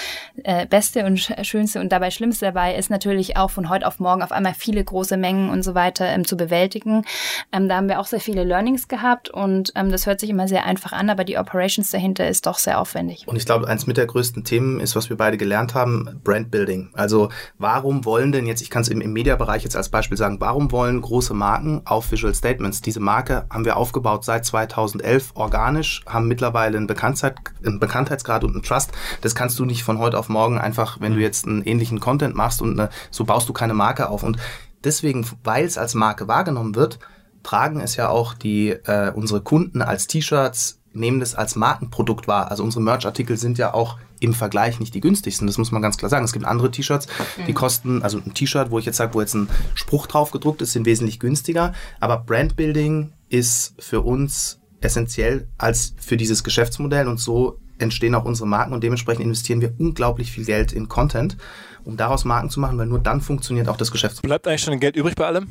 äh, Beste und Schönste und dabei Schlimmste dabei ist natürlich auch von heute auf morgen auf einmal viele große Mengen und so weiter ähm, zu bewältigen. Ähm, da haben wir auch sehr viele Learnings gehabt und ähm, das hört sich immer sehr einfach an, aber die Operations dahinter ist doch sehr aufwendig. Und ich glaube, eins mit der größten Themen ist, was wir beide gelernt haben, Brandbuilding. Also warum wollen denn jetzt, ich kann es im, im Mediabereich jetzt als Beispiel sagen, warum wollen große Marken auf Visual Statements? Diese Marke haben wir aufgebaut seit 2011 organisch, haben mittlerweile einen Bekanntzeit, einen Bekanntheitsgrad und einen Trust. Das kannst du nicht von heute auf morgen einfach, wenn du mhm. jetzt einen ähnlichen Content machst und eine, so baust du keine Marke auf. Und deswegen, weil es als Marke wahrgenommen wird, tragen es ja auch die äh, unsere Kunden als T-Shirts nehmen das als Markenprodukt wahr. Also unsere Merch-Artikel sind ja auch im Vergleich nicht die günstigsten. Das muss man ganz klar sagen. Es gibt andere T-Shirts, die mhm. kosten, also ein T-Shirt, wo ich jetzt sage, wo jetzt ein Spruch drauf gedruckt ist, sind wesentlich günstiger. Aber Brandbuilding ist für uns essentiell als für dieses Geschäftsmodell und so entstehen auch unsere Marken und dementsprechend investieren wir unglaublich viel Geld in Content, um daraus Marken zu machen, weil nur dann funktioniert auch das Geschäft. Bleibt eigentlich schon Geld übrig bei allem?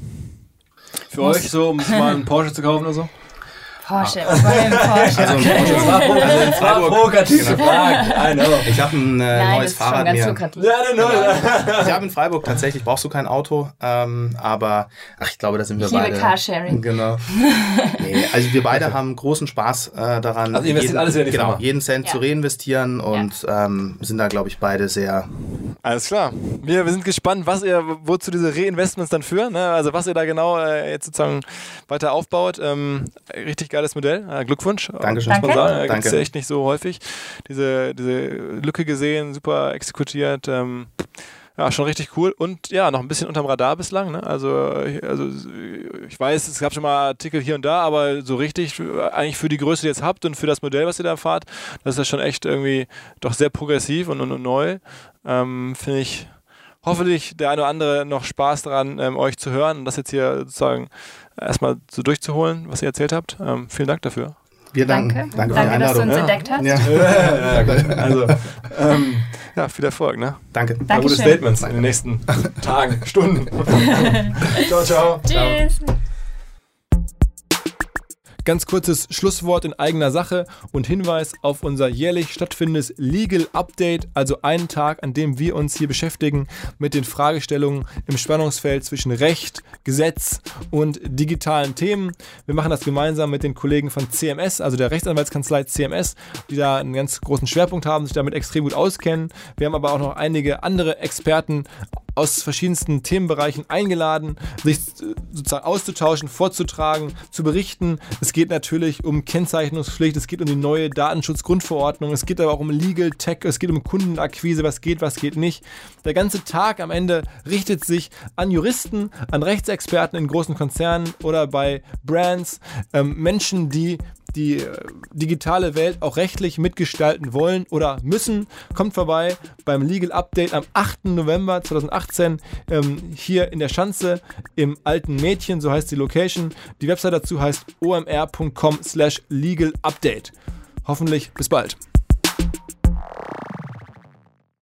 Für euch so, um mal einen Porsche zu kaufen oder so? Porsche, was war denn Porsche? Also, okay. Porsche also in Freiburg, provokative genau. Fragen. I know. Ich habe ein äh, Nein, neues Fahrrad mir. Ja, genau. Ich habe in Freiburg tatsächlich brauchst du kein Auto, ähm, aber ach, ich glaube, da sind wir ich beide. Liebe Carsharing. Genau. Nee, also wir beide haben großen Spaß äh, daran. Also investiert alles in die genau, jeden Cent ja. zu reinvestieren und ja. ähm, sind da glaube ich beide sehr. Alles klar. Wir, wir sind gespannt, was ihr, wozu diese Reinvestments dann führen. Ne? Also was ihr da genau äh, jetzt sozusagen weiter aufbaut. Ähm, richtig geiles Modell. Äh, Glückwunsch. Dankeschön. Muss man sagen. Danke. Gibt ja echt nicht so häufig. Diese, diese Lücke gesehen, super exekutiert. Ähm, ja, schon richtig cool. Und ja, noch ein bisschen unterm Radar bislang. Ne? Also, also ich weiß, es gab schon mal Artikel hier und da, aber so richtig eigentlich für die Größe, die ihr jetzt habt und für das Modell, was ihr da fahrt, das ist ja schon echt irgendwie doch sehr progressiv und, und, und neu. Ähm, Finde ich hoffentlich der eine oder andere noch Spaß daran, ähm, euch zu hören und das jetzt hier sozusagen erstmal so durchzuholen, was ihr erzählt habt. Ähm, vielen Dank dafür. Wir danken. Danke, danke, danke dass du uns ja. entdeckt hast. Ja. ja, also, ähm, ja, viel Erfolg. Ne? Danke. Dankeschön. Gute Statements danke. in den nächsten Tagen, Stunden. ciao, ciao. Tschüss. Ciao. Ganz kurzes Schlusswort in eigener Sache und Hinweis auf unser jährlich stattfindendes Legal Update, also einen Tag, an dem wir uns hier beschäftigen mit den Fragestellungen im Spannungsfeld zwischen Recht, Gesetz und digitalen Themen. Wir machen das gemeinsam mit den Kollegen von CMS, also der Rechtsanwaltskanzlei CMS, die da einen ganz großen Schwerpunkt haben, sich damit extrem gut auskennen. Wir haben aber auch noch einige andere Experten aus verschiedensten Themenbereichen eingeladen, sich sozusagen auszutauschen, vorzutragen, zu berichten. Es geht natürlich um Kennzeichnungspflicht, es geht um die neue Datenschutzgrundverordnung, es geht aber auch um Legal Tech, es geht um Kundenakquise, was geht, was geht nicht. Der ganze Tag am Ende richtet sich an Juristen, an Rechtsexperten in großen Konzernen oder bei Brands, ähm, Menschen, die die äh, digitale Welt auch rechtlich mitgestalten wollen oder müssen, kommt vorbei beim Legal Update am 8. November 2018 ähm, hier in der Schanze im alten Mädchen, so heißt die Location. Die Website dazu heißt omr.com slash legal update. Hoffentlich bis bald.